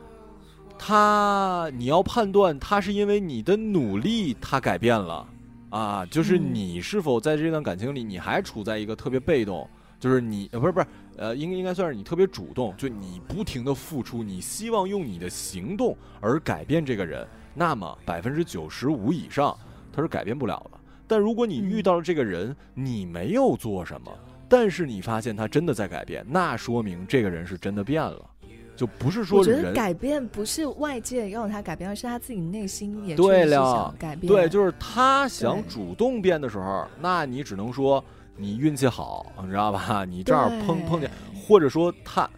他你要判断他是因为你的努力他改变了啊，就是你是否在这段感情里你还处在一个特别被动。就是你呃不是不是呃应应该算是你特别主动，就你不停的付出，你希望用你的行动而改变这个人，那么百分之九十五以上他是改变不了的。但如果你遇到了这个人，你没有做什么，但是你发现他真的在改变，那说明这个人是真的变了，就不是说我觉得改变不是外界让他改变，而是他自己内心也对了改变。对，就是他想主动变的时候，那你只能说。你运气好，你知道吧？你这儿碰碰见，或者说他，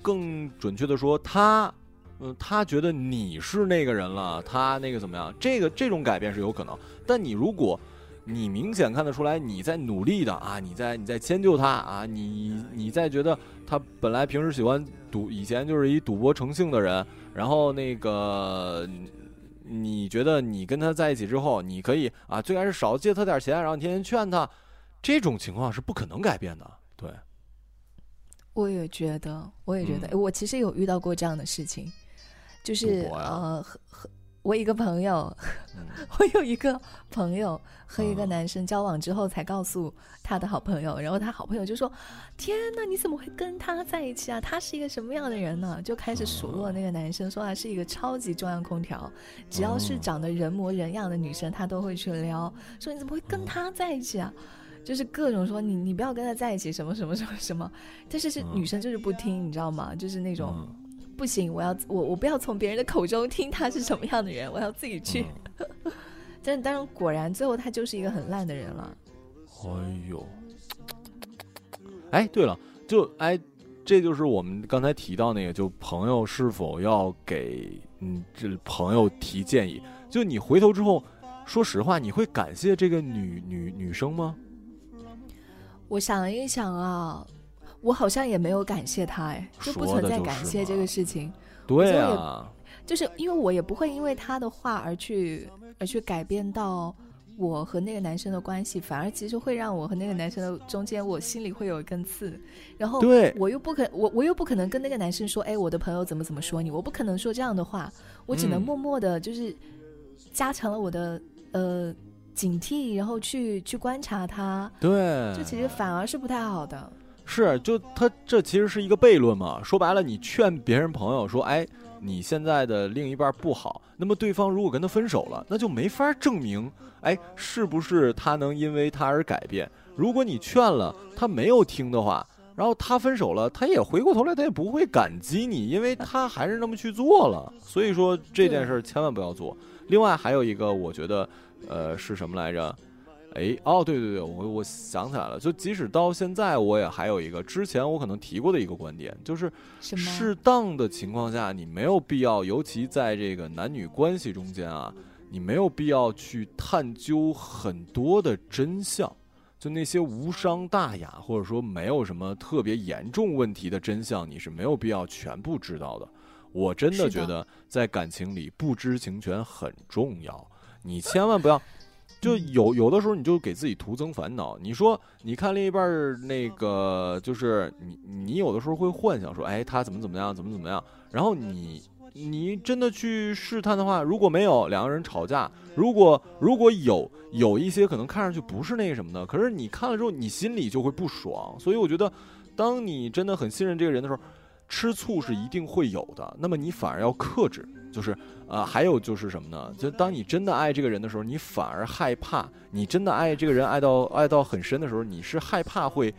更准确的说，他，嗯，他觉得你是那个人了，他那个怎么样？这个这种改变是有可能。但你如果，你明显看得出来你在努力的啊，你在你在迁就他啊，你你在觉得他本来平时喜欢赌，以前就是一赌博成性的人，然后那个，你觉得你跟他在一起之后，你可以啊，最开始少借他点钱，然后天天劝他。这种情况是不可能改变的，对。我也觉得，我也觉得，我其实有遇到过这样的事情，就是呃，和和我一个朋友，我有一个朋友和一个男生交往之后才告诉他的好朋友，然后他好朋友就说：“天哪，你怎么会跟他在一起啊？他是一个什么样的人呢？”就开始数落那个男生，说他是一个超级中央空调，只要是长得人模人样的女生，他都会去撩，说你怎么会跟他在一起啊？就是各种说你你不要跟他在一起什么什么什么什么，但是是女生就是不听，你知道吗？就是那种不行，我要我我不要从别人的口中听他是什么样的人，我要自己去。但当然果然最后他就是一个很烂的人了。哎呦，哎，对了，就哎，这就是我们刚才提到那个，就朋友是否要给嗯这朋友提建议？就你回头之后，说实话，你会感谢这个女女女生吗？我想了一想啊，我好像也没有感谢他，哎，就不存在感谢这个事情。对啊，就是因为我也不会因为他的话而去而去改变到我和那个男生的关系，反而其实会让我和那个男生的中间，我心里会有一根刺。然后，对，我又不可我我又不可能跟那个男生说，哎，我的朋友怎么怎么说你，我不可能说这样的话，我只能默默的，就是加强了我的呃。警惕，然后去去观察他，对，这其实反而是不太好的。是，就他这其实是一个悖论嘛。说白了，你劝别人朋友说，哎，你现在的另一半不好，那么对方如果跟他分手了，那就没法证明，哎，是不是他能因为他而改变？如果你劝了他没有听的话，然后他分手了，他也回过头来，他也不会感激你，因为他还是那么去做了。所以说这件事千万不要做。另外还有一个，我觉得。呃，是什么来着？哎，哦，对对对，我我想起来了。就即使到现在，我也还有一个之前我可能提过的一个观点，就是适当的情况下，你没有必要，尤其在这个男女关系中间啊，你没有必要去探究很多的真相。就那些无伤大雅，或者说没有什么特别严重问题的真相，你是没有必要全部知道的。我真的觉得，在感情里，不知情权很重要。你千万不要，就有有的时候你就给自己徒增烦恼。你说，你看另一半儿那个，就是你你有的时候会幻想说，哎，他怎么怎么样，怎么怎么样。然后你你真的去试探的话，如果没有两个人吵架，如果如果有有一些可能看上去不是那个什么的，可是你看了之后，你心里就会不爽。所以我觉得，当你真的很信任这个人的时候，吃醋是一定会有的。那么你反而要克制。就是，呃，还有就是什么呢？就当你真的爱这个人的时候，你反而害怕；你真的爱这个人爱到爱到很深的时候，你是害怕会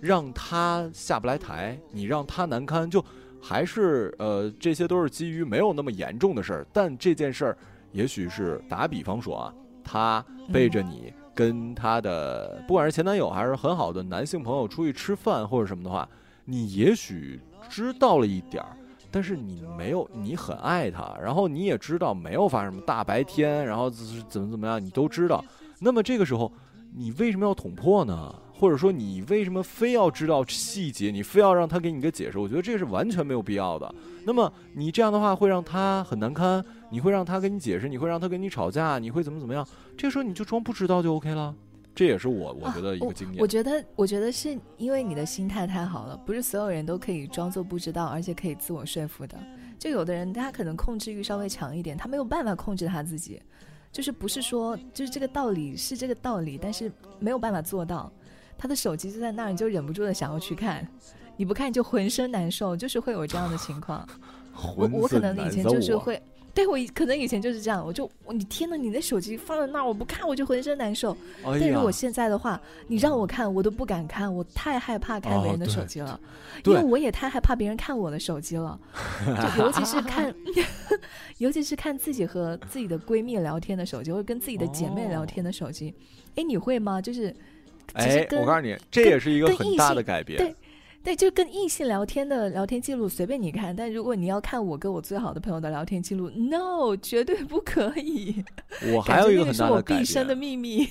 让他下不来台，你让他难堪。就还是呃，这些都是基于没有那么严重的事儿。但这件事儿，也许是打比方说啊，他背着你跟他的不管是前男友还是很好的男性朋友出去吃饭或者什么的话，你也许知道了一点儿。但是你没有，你很爱他，然后你也知道没有发生什么大白天，然后怎么怎么样，你都知道。那么这个时候，你为什么要捅破呢？或者说你为什么非要知道细节，你非要让他给你个解释？我觉得这是完全没有必要的。那么你这样的话会让他很难堪，你会让他跟你解释，你会让他跟你吵架，你会怎么怎么样？这时候你就装不知道就 OK 了。这也是我我觉得一个经验。我觉得，我觉得是因为你的心态太好了，不是所有人都可以装作不知道，而且可以自我说服的。就有的人他可能控制欲稍微强一点，他没有办法控制他自己。就是不是说，就是这个道理是这个道理，但是没有办法做到。他的手机就在那儿，你就忍不住的想要去看，你不看就浑身难受，就是会有这样的情况。我我可能以前就是会。对我可能以前就是这样，我就你天呐，你的手机放在那儿，我不看我就浑身难受。但如果现在的话，你让我看我都不敢看，我太害怕看别人的手机了，因为我也太害怕别人看我的手机了，就尤其是 看，尤其是看自己和自己的闺蜜聊天的手机，或者跟自己的姐妹聊天的手机。哎，你会吗？就是，哎，我告诉你，这也是一个很大的改变。对。对，就跟异性聊天的聊天记录随便你看，但如果你要看我跟我最好的朋友的聊天记录，no，绝对不可以。我还有一个很大的改变。我毕生的秘密。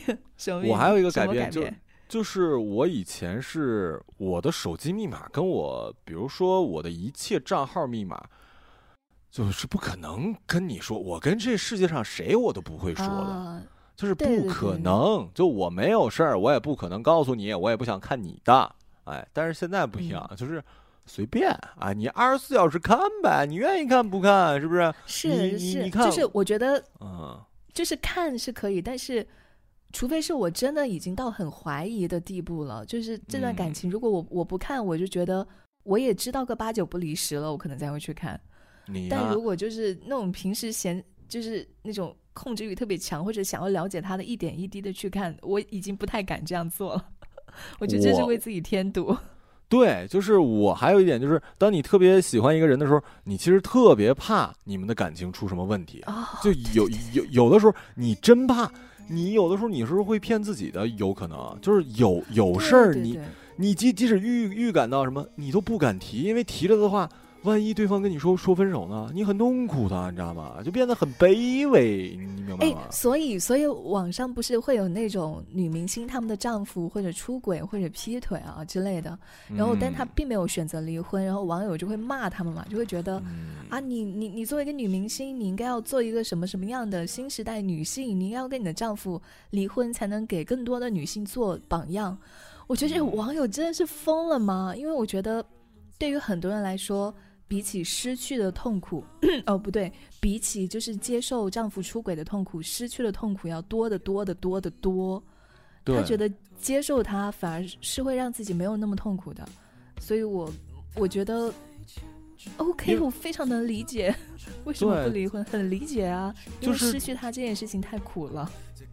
我还有一个改变，就就是我以前是我的手机密码跟我，比如说我的一切账号密码，就是不可能跟你说，我跟这世界上谁我都不会说的，就是不可能。就我没有事儿，我也不可能告诉你，我也不想看你的。哎，但是现在不一样，就是随便啊，你二十四小时看呗，你愿意看不看，是不是？是是，就是我觉得，嗯，就是看是可以，但是除非是我真的已经到很怀疑的地步了，就是这段感情，如果我我不看，我就觉得我也知道个八九不离十了，我可能才会去看。但如果就是那种平时闲，就是那种控制欲特别强，或者想要了解他的一点一滴的去看，我已经不太敢这样做了。我觉得这是为自己添堵。对，就是我还有一点，就是当你特别喜欢一个人的时候，你其实特别怕你们的感情出什么问题。就有有有的时候，你真怕，你有的时候你是会骗自己的，有可能就是有有事儿，你你即即使预预感到什么，你都不敢提，因为提了的话。万一对方跟你说说分手呢？你很痛苦的，你知道吗？就变得很卑微，你明白吗？哎，所以，所以网上不是会有那种女明星，她们的丈夫或者出轨或者劈腿啊之类的，然后但她并没有选择离婚，然后网友就会骂他们嘛，就会觉得啊，你你你作为一个女明星，你应该要做一个什么什么样的新时代女性？你应该要跟你的丈夫离婚，才能给更多的女性做榜样。我觉得这个网友真的是疯了吗？因为我觉得对于很多人来说。比起失去的痛苦，哦不对，比起就是接受丈夫出轨的痛苦，失去的痛苦要多得多得多得多。她觉得接受他反而是会让自己没有那么痛苦的，所以我我觉得 OK，我非常能理解为什么不离婚，很理解啊，就是失去他这件事情太苦了。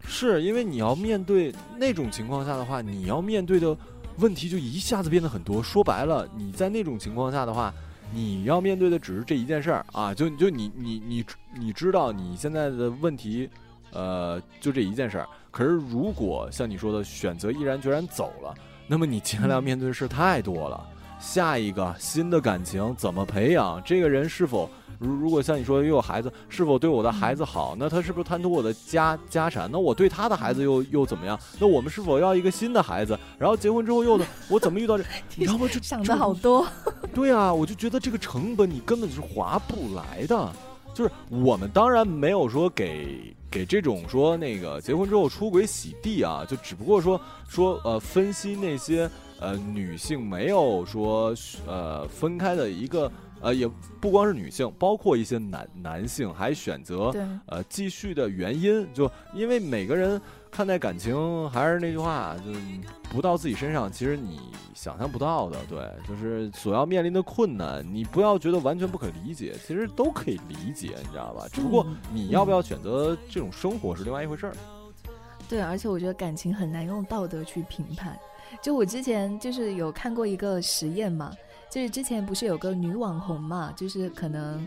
是因为你要面对那种情况下的话，你要面对的问题就一下子变得很多。说白了，你在那种情况下的话。你要面对的只是这一件事儿啊，就就你你你你知道你现在的问题，呃，就这一件事儿。可是如果像你说的选择毅然决然走了，那么你接下来要面对的事太多了。下一个新的感情怎么培养？这个人是否？如如果像你说又有孩子，是否对我的孩子好？那他是不是贪图我的家家产？那我对他的孩子又又怎么样？那我们是否要一个新的孩子？然后结婚之后又的，我怎么遇到这？你知道吗？就想的好多。对啊，我就觉得这个成本你根本就是划不来的。就是我们当然没有说给给这种说那个结婚之后出轨洗地啊，就只不过说说呃分析那些呃女性没有说呃分开的一个。呃，也不光是女性，包括一些男男性还选择呃继续的原因，就因为每个人看待感情还是那句话，就不到自己身上，其实你想象不到的，对，就是所要面临的困难，你不要觉得完全不可理解，其实都可以理解，你知道吧？只不过你要不要选择这种生活是另外一回事儿。对，而且我觉得感情很难用道德去评判。就我之前就是有看过一个实验嘛。就是之前不是有个女网红嘛，就是可能，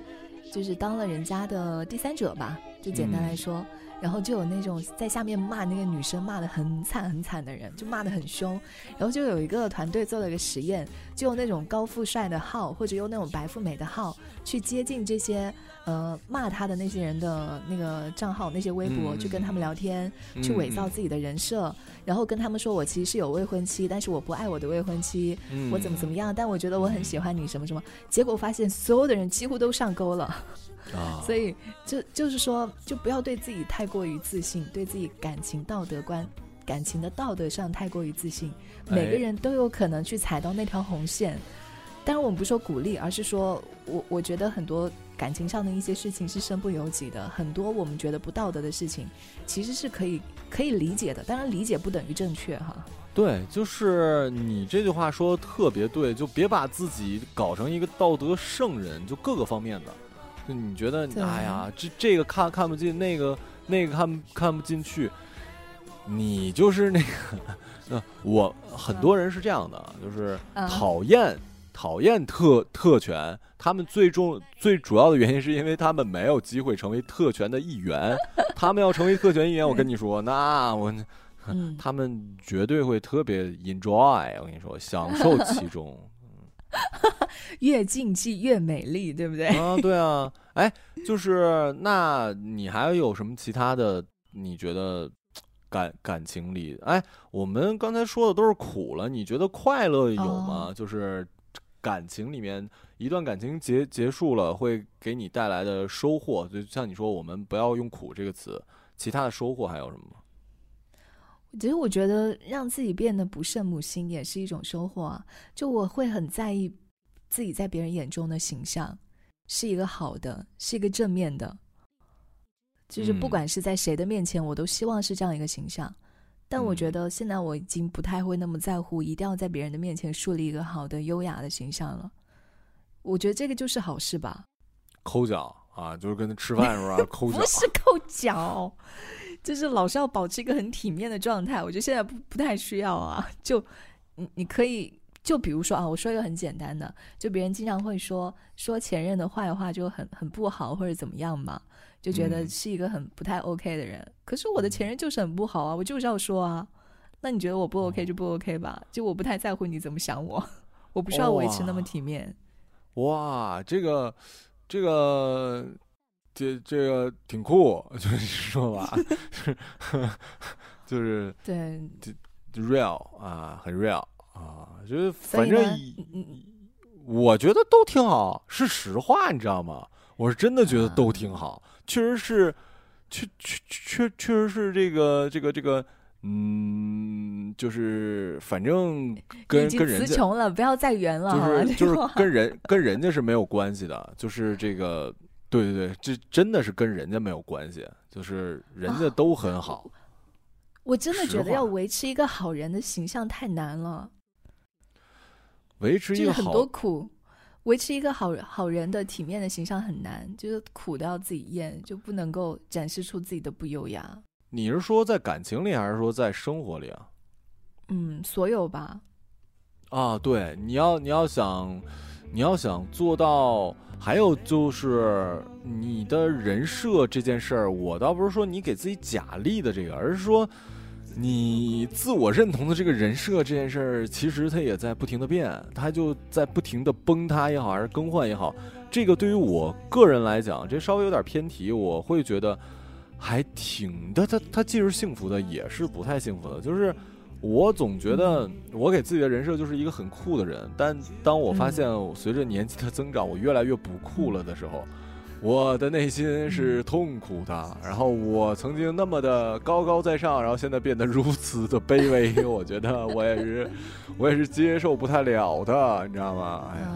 就是当了人家的第三者吧，就简单来说。然后就有那种在下面骂那个女生骂的很惨很惨的人，就骂的很凶。然后就有一个团队做了个实验，就用那种高富帅的号或者用那种白富美的号去接近这些呃骂他的那些人的那个账号、那些微博，去跟他们聊天，去伪造自己的人设，然后跟他们说我其实是有未婚妻，但是我不爱我的未婚妻，我怎么怎么样，但我觉得我很喜欢你什么什么。结果发现所有的人几乎都上钩了。啊，所以就就是说，就不要对自己太过于自信，对自己感情道德观、感情的道德上太过于自信。每个人都有可能去踩到那条红线。当然，我们不说鼓励，而是说我我觉得很多感情上的一些事情是身不由己的。很多我们觉得不道德的事情，其实是可以可以理解的。当然，理解不等于正确哈。对，就是你这句话说的特别对，就别把自己搞成一个道德圣人，就各个方面的。就你觉得，哎呀，这这个看看不进，那个那个看看不进去，你就是那个，那我很多人是这样的，就是讨厌讨厌特特权，他们最重最主要的原因是因为他们没有机会成为特权的一员，他们要成为特权一员，我跟你说，那我，他们绝对会特别 enjoy，我跟你说，享受其中。越禁忌越美丽，对不对？啊，对啊。哎，就是那你还有什么其他的？你觉得感感情里，哎，我们刚才说的都是苦了，你觉得快乐有吗？就是感情里面一段感情结结束了，会给你带来的收获，就像你说，我们不要用苦这个词，其他的收获还有什么？其实我觉得让自己变得不圣母心也是一种收获啊。就我会很在意自己在别人眼中的形象。是一个好的，是一个正面的，就是不管是在谁的面前，我都希望是这样一个形象。但我觉得现在我已经不太会那么在乎，一定要在别人的面前树立一个好的、优雅的形象了。我觉得这个就是好事吧。抠脚啊，就是跟他吃饭是吧？抠脚不是抠脚，就是老是要保持一个很体面的状态。我觉得现在不不太需要啊。就你你可以。就比如说啊，我说一个很简单的，就别人经常会说说前任的坏话，就很很不好或者怎么样嘛，就觉得是一个很不太 OK 的人。可是我的前任就是很不好啊，我就是要说啊。那你觉得我不 OK 就不 OK 吧？就我不太在乎你怎么想我，我不需要维持那么体面。哇，这个这个这这个挺酷，就是说吧，就是 对，real 啊，很 real。啊，就是反正，我觉得都挺好，是实话，你知道吗？我是真的觉得都挺好，确实是，确确确确实是这个这个这个，嗯，就是反正跟跟人词穷了，不要再圆了，就是就是跟人跟人家是没有关系的，就是这个，对对对，这真的是跟人家没有关系，就是人家都很好。我真的觉得要维持一个好人的形象太难了。维持一个很多苦，维持一个好好人的体面的形象很难，就是苦都要自己咽，就不能够展示出自己的不优雅。你是说在感情里，还是说在生活里啊？嗯，所有吧。啊，对，你要你要想，你要想做到，还有就是你的人设这件事儿，我倒不是说你给自己假立的这个，而是说。你自我认同的这个人设这件事儿，其实它也在不停的变，它就在不停的崩塌也好，还是更换也好。这个对于我个人来讲，这稍微有点偏题，我会觉得还挺的。它它既是幸福的，也是不太幸福的。就是我总觉得我给自己的人设就是一个很酷的人，但当我发现随着年纪的增长，我越来越不酷了的时候。我的内心是痛苦的，然后我曾经那么的高高在上，然后现在变得如此的卑微，我觉得我也是，我也是接受不太了的，你知道吗？哎呀，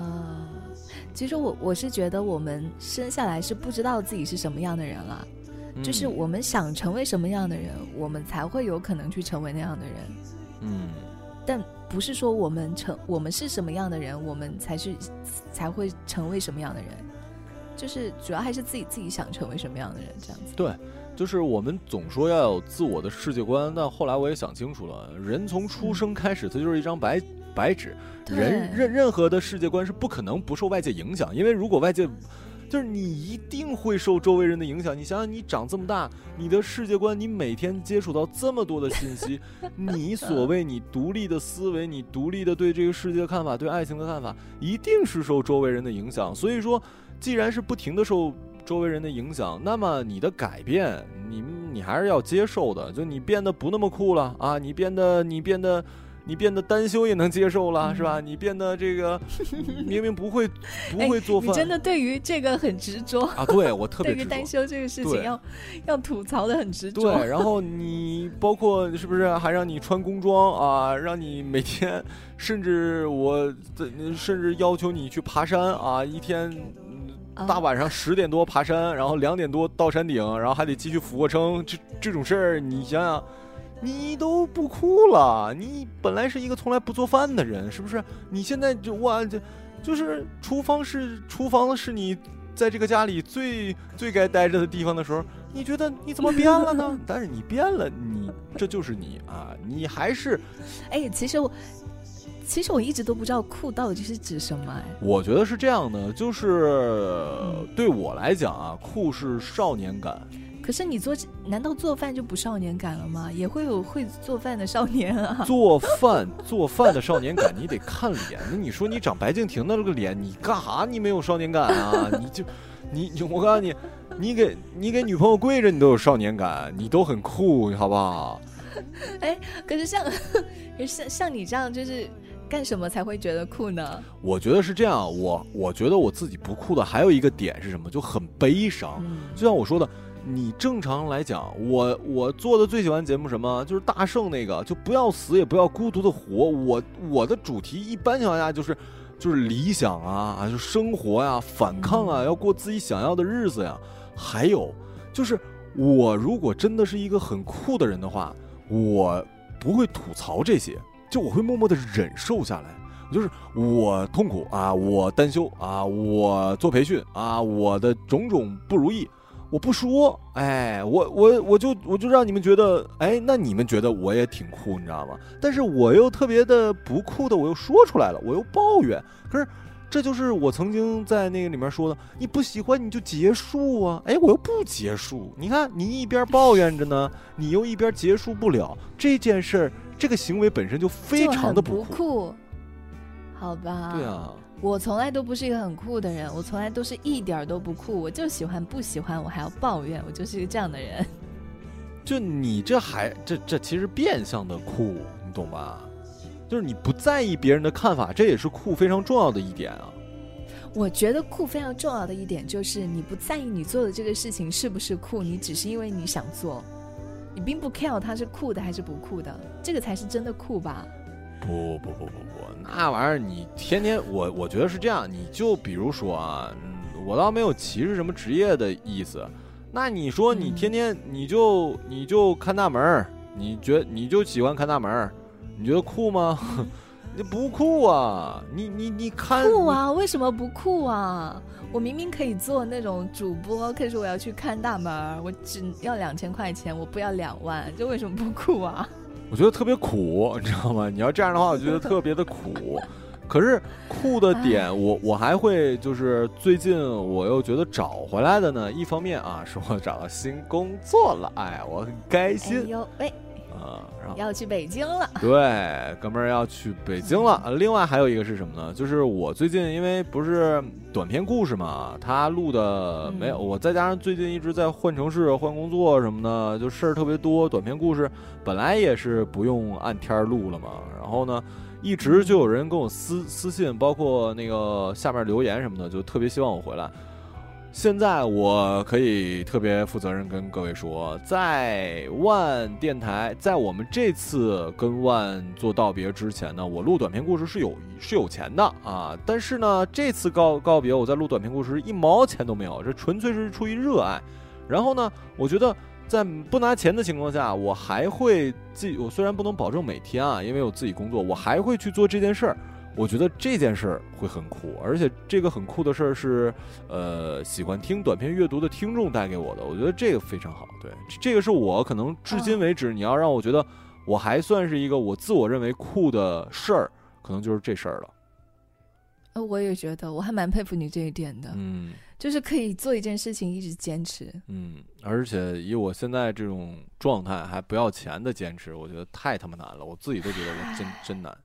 其实我我是觉得我们生下来是不知道自己是什么样的人了，就是我们想成为什么样的人，我们才会有可能去成为那样的人。嗯，但不是说我们成我们是什么样的人，我们才是才会成为什么样的人。就是主要还是自己自己想成为什么样的人这样子。对，就是我们总说要有自我的世界观，但后来我也想清楚了，人从出生开始，他就是一张白白纸，人任任何的世界观是不可能不受外界影响，因为如果外界，就是你一定会受周围人的影响。你想想，你长这么大，你的世界观，你每天接触到这么多的信息，你 所谓你独立的思维，你独立的对这个世界的看法，对爱情的看法，一定是受周围人的影响。所以说，既然是不停的受周围人的影响，那么你的改变，你你还是要接受的。就你变得不那么酷了啊，你变得你变得。你变得单休也能接受了，是吧？你变得这个 明明不会不会做饭，你真的对于这个很执着啊？对我特别对于单休这个事情要要吐槽的很执着。对，然后你包括是不是还让你穿工装啊？让你每天，甚至我甚至要求你去爬山啊！一天大晚上十点多爬山，然后两点多到山顶，然后还得继续俯卧撑，这这种事儿，你想想。你都不哭了，你本来是一个从来不做饭的人，是不是？你现在就哇，这就是厨房是厨房是你在这个家里最最该待着的地方的时候，你觉得你怎么变了呢？但是你变了，你这就是你啊，你还是……哎，其实我其实我一直都不知道酷到底是指什么。哎我觉得是这样的，就是对我来讲啊，酷是少年感。可是你做，难道做饭就不少年感了吗？也会有会做饭的少年啊。做饭做饭的少年感，你得看脸。那你说你长白敬亭的那个脸，你干哈？你没有少年感啊？你就，你我告诉你，你给你给女朋友跪着，你都有少年感，你都很酷，好不好？哎，可是像像像你这样，就是干什么才会觉得酷呢？我觉得是这样，我我觉得我自己不酷的还有一个点是什么？就很悲伤。就像我说的。你正常来讲，我我做的最喜欢节目什么？就是大圣那个，就不要死也不要孤独的活。我我的主题一般情况下就是，就是理想啊，就生活呀，反抗啊，要过自己想要的日子呀。还有就是，我如果真的是一个很酷的人的话，我不会吐槽这些，就我会默默的忍受下来。就是我痛苦啊，我单休啊，我做培训啊，我的种种不如意。我不说，哎，我我我就我就让你们觉得，哎，那你们觉得我也挺酷，你知道吗？但是我又特别的不酷的，我又说出来了，我又抱怨。可是，这就是我曾经在那个里面说的，你不喜欢你就结束啊，哎，我又不结束。你看，你一边抱怨着呢，你又一边结束不了这件事儿，这个行为本身就非常的不酷，好吧？对啊。我从来都不是一个很酷的人，我从来都是一点儿都不酷，我就喜欢不喜欢我还要抱怨，我就是一个这样的人。就你这还这这其实变相的酷，你懂吧？就是你不在意别人的看法，这也是酷非常重要的一点啊。我觉得酷非常重要的一点就是你不在意你做的这个事情是不是酷，你只是因为你想做，你并不 care 它是酷的还是不酷的，这个才是真的酷吧。不不不不不，那玩意儿你天天我我觉得是这样，你就比如说啊，我倒没有歧视什么职业的意思。那你说你天天你就你就看大门，你觉你就喜欢看大门，你觉得酷吗？你不酷啊！你你你看酷啊？为什么不酷啊？我明明可以做那种主播，可是我要去看大门，我只要两千块钱，我不要两万，这为什么不酷啊？我觉得特别苦，你知道吗？你要这样的话，我觉得特别的苦。可是酷的点，我我还会就是最近我又觉得找回来的呢。一方面啊，是我找到新工作了，哎，我很开心。哎啊，要去北京了。对，哥们儿要去北京了。另外还有一个是什么呢？就是我最近因为不是短篇故事嘛，他录的没有我，再加上最近一直在换城市、换工作什么的，就事儿特别多。短篇故事本来也是不用按天录了嘛，然后呢，一直就有人跟我私私信，包括那个下面留言什么的，就特别希望我回来。现在我可以特别负责任跟各位说，在万电台，在我们这次跟万做道别之前呢，我录短篇故事是有是有钱的啊。但是呢，这次告告别，我在录短篇故事一毛钱都没有，这纯粹是出于热爱。然后呢，我觉得在不拿钱的情况下，我还会自己，我虽然不能保证每天啊，因为我自己工作，我还会去做这件事儿。我觉得这件事儿会很酷，而且这个很酷的事儿是，呃，喜欢听短篇阅读的听众带给我的。我觉得这个非常好，对，这个是我可能至今为止，你要让我觉得我还算是一个我自我认为酷的事儿，可能就是这事儿了。呃，我也觉得，我还蛮佩服你这一点的。嗯，就是可以做一件事情一直坚持。嗯，而且以我现在这种状态，还不要钱的坚持，我觉得太他妈难了。我自己都觉得我真 真难。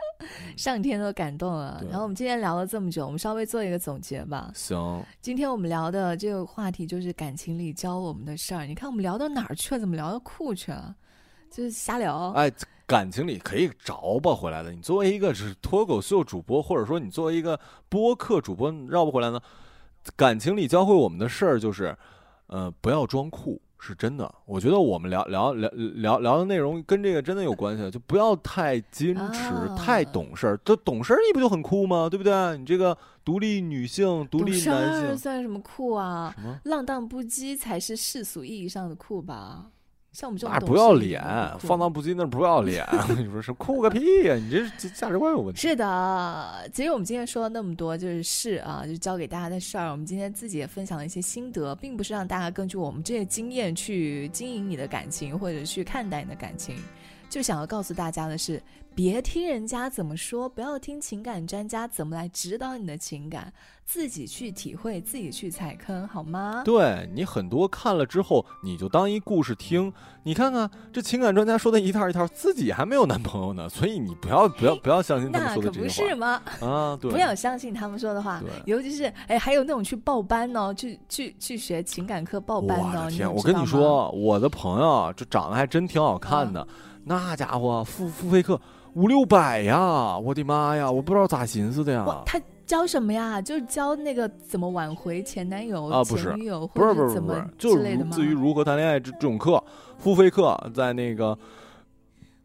上天都感动了。然后我们今天聊了这么久，我们稍微做一个总结吧。行。今天我们聊的这个话题就是感情里教我们的事儿。你看我们聊到哪儿去了？怎么聊到酷去了？就是瞎聊。哎。感情里可以着吧回来的。你作为一个是脱口秀主播，或者说你作为一个播客主播，绕不回来呢？感情里教会我们的事儿就是，呃，不要装酷，是真的。我觉得我们聊聊聊聊聊的内容跟这个真的有关系，就不要太矜持、太懂事儿。这懂事儿你不就很酷吗？对不对？你这个独立女性、独立男性算什么酷啊？什么浪荡不羁才是世俗意义上的酷吧？像我们这种不要脸，放荡不羁那不要脸。你说是酷个屁呀？你这价值观有问题。是的，其实我们今天说了那么多，就是事啊，就教给大家的事儿。我们今天自己也分享了一些心得，并不是让大家根据我们这些经验去经营你的感情，或者去看待你的感情。就想要告诉大家的是，别听人家怎么说，不要听情感专家怎么来指导你的情感，自己去体会，自己去踩坑，好吗？对你很多看了之后，你就当一故事听。你看看这情感专家说的一套一套，自己还没有男朋友呢，所以你不要不要不要相信他们说的这些话。那可不是吗？啊，对，不要相信他们说的话。尤其是哎，还有那种去报班呢，去去去学情感课报班的。我的天！我跟你说，我的朋友这长得还真挺好看的。那家伙付付费课五六百呀！我的妈呀！我不知道咋寻思的呀。他教什么呀？就是教那个怎么挽回前男友、前女友，不是不是不是，就是至于如何谈恋爱这这种课，付费课在那个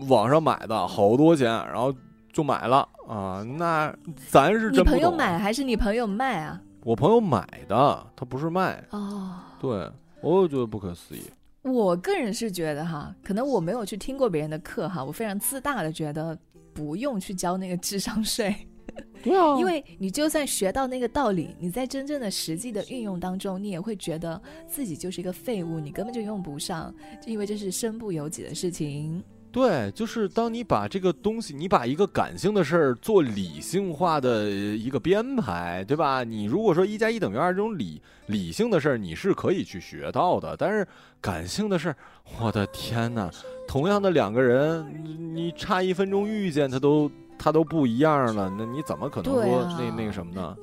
网上买的好多钱，然后就买了啊。那咱是你朋友买还是你朋友卖啊？我朋友买的，他不是卖哦。对，我也觉得不可思议。我个人是觉得哈，可能我没有去听过别人的课哈，我非常自大的觉得不用去交那个智商税。对啊，因为你就算学到那个道理，你在真正的实际的运用当中，你也会觉得自己就是一个废物，你根本就用不上，就因为这是身不由己的事情。对，就是当你把这个东西，你把一个感性的事儿做理性化的一个编排，对吧？你如果说一加一等于二这种理理性的事儿，你是可以去学到的。但是感性的事儿，我的天哪！同样的两个人，你差一分钟遇见他都他都不一样了，那你怎么可能说那那个什么呢？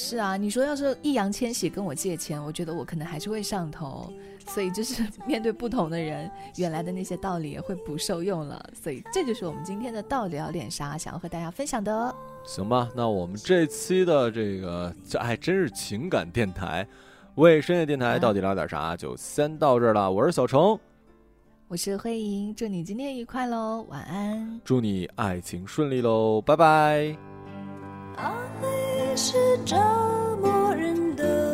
是啊，你说要是易烊千玺跟我借钱，我觉得我可能还是会上头。所以就是 面对不同的人，原来的那些道理也会不受用了。所以这就是我们今天的到底聊点啥，想要和大家分享的。行吧，那我们这期的这个这还真是情感电台，为深夜电台到底聊点啥，就先到这儿了。我是小程，我是慧莹，祝你今天愉快喽，晚安。祝你爱情顺利喽，拜拜。是折磨人的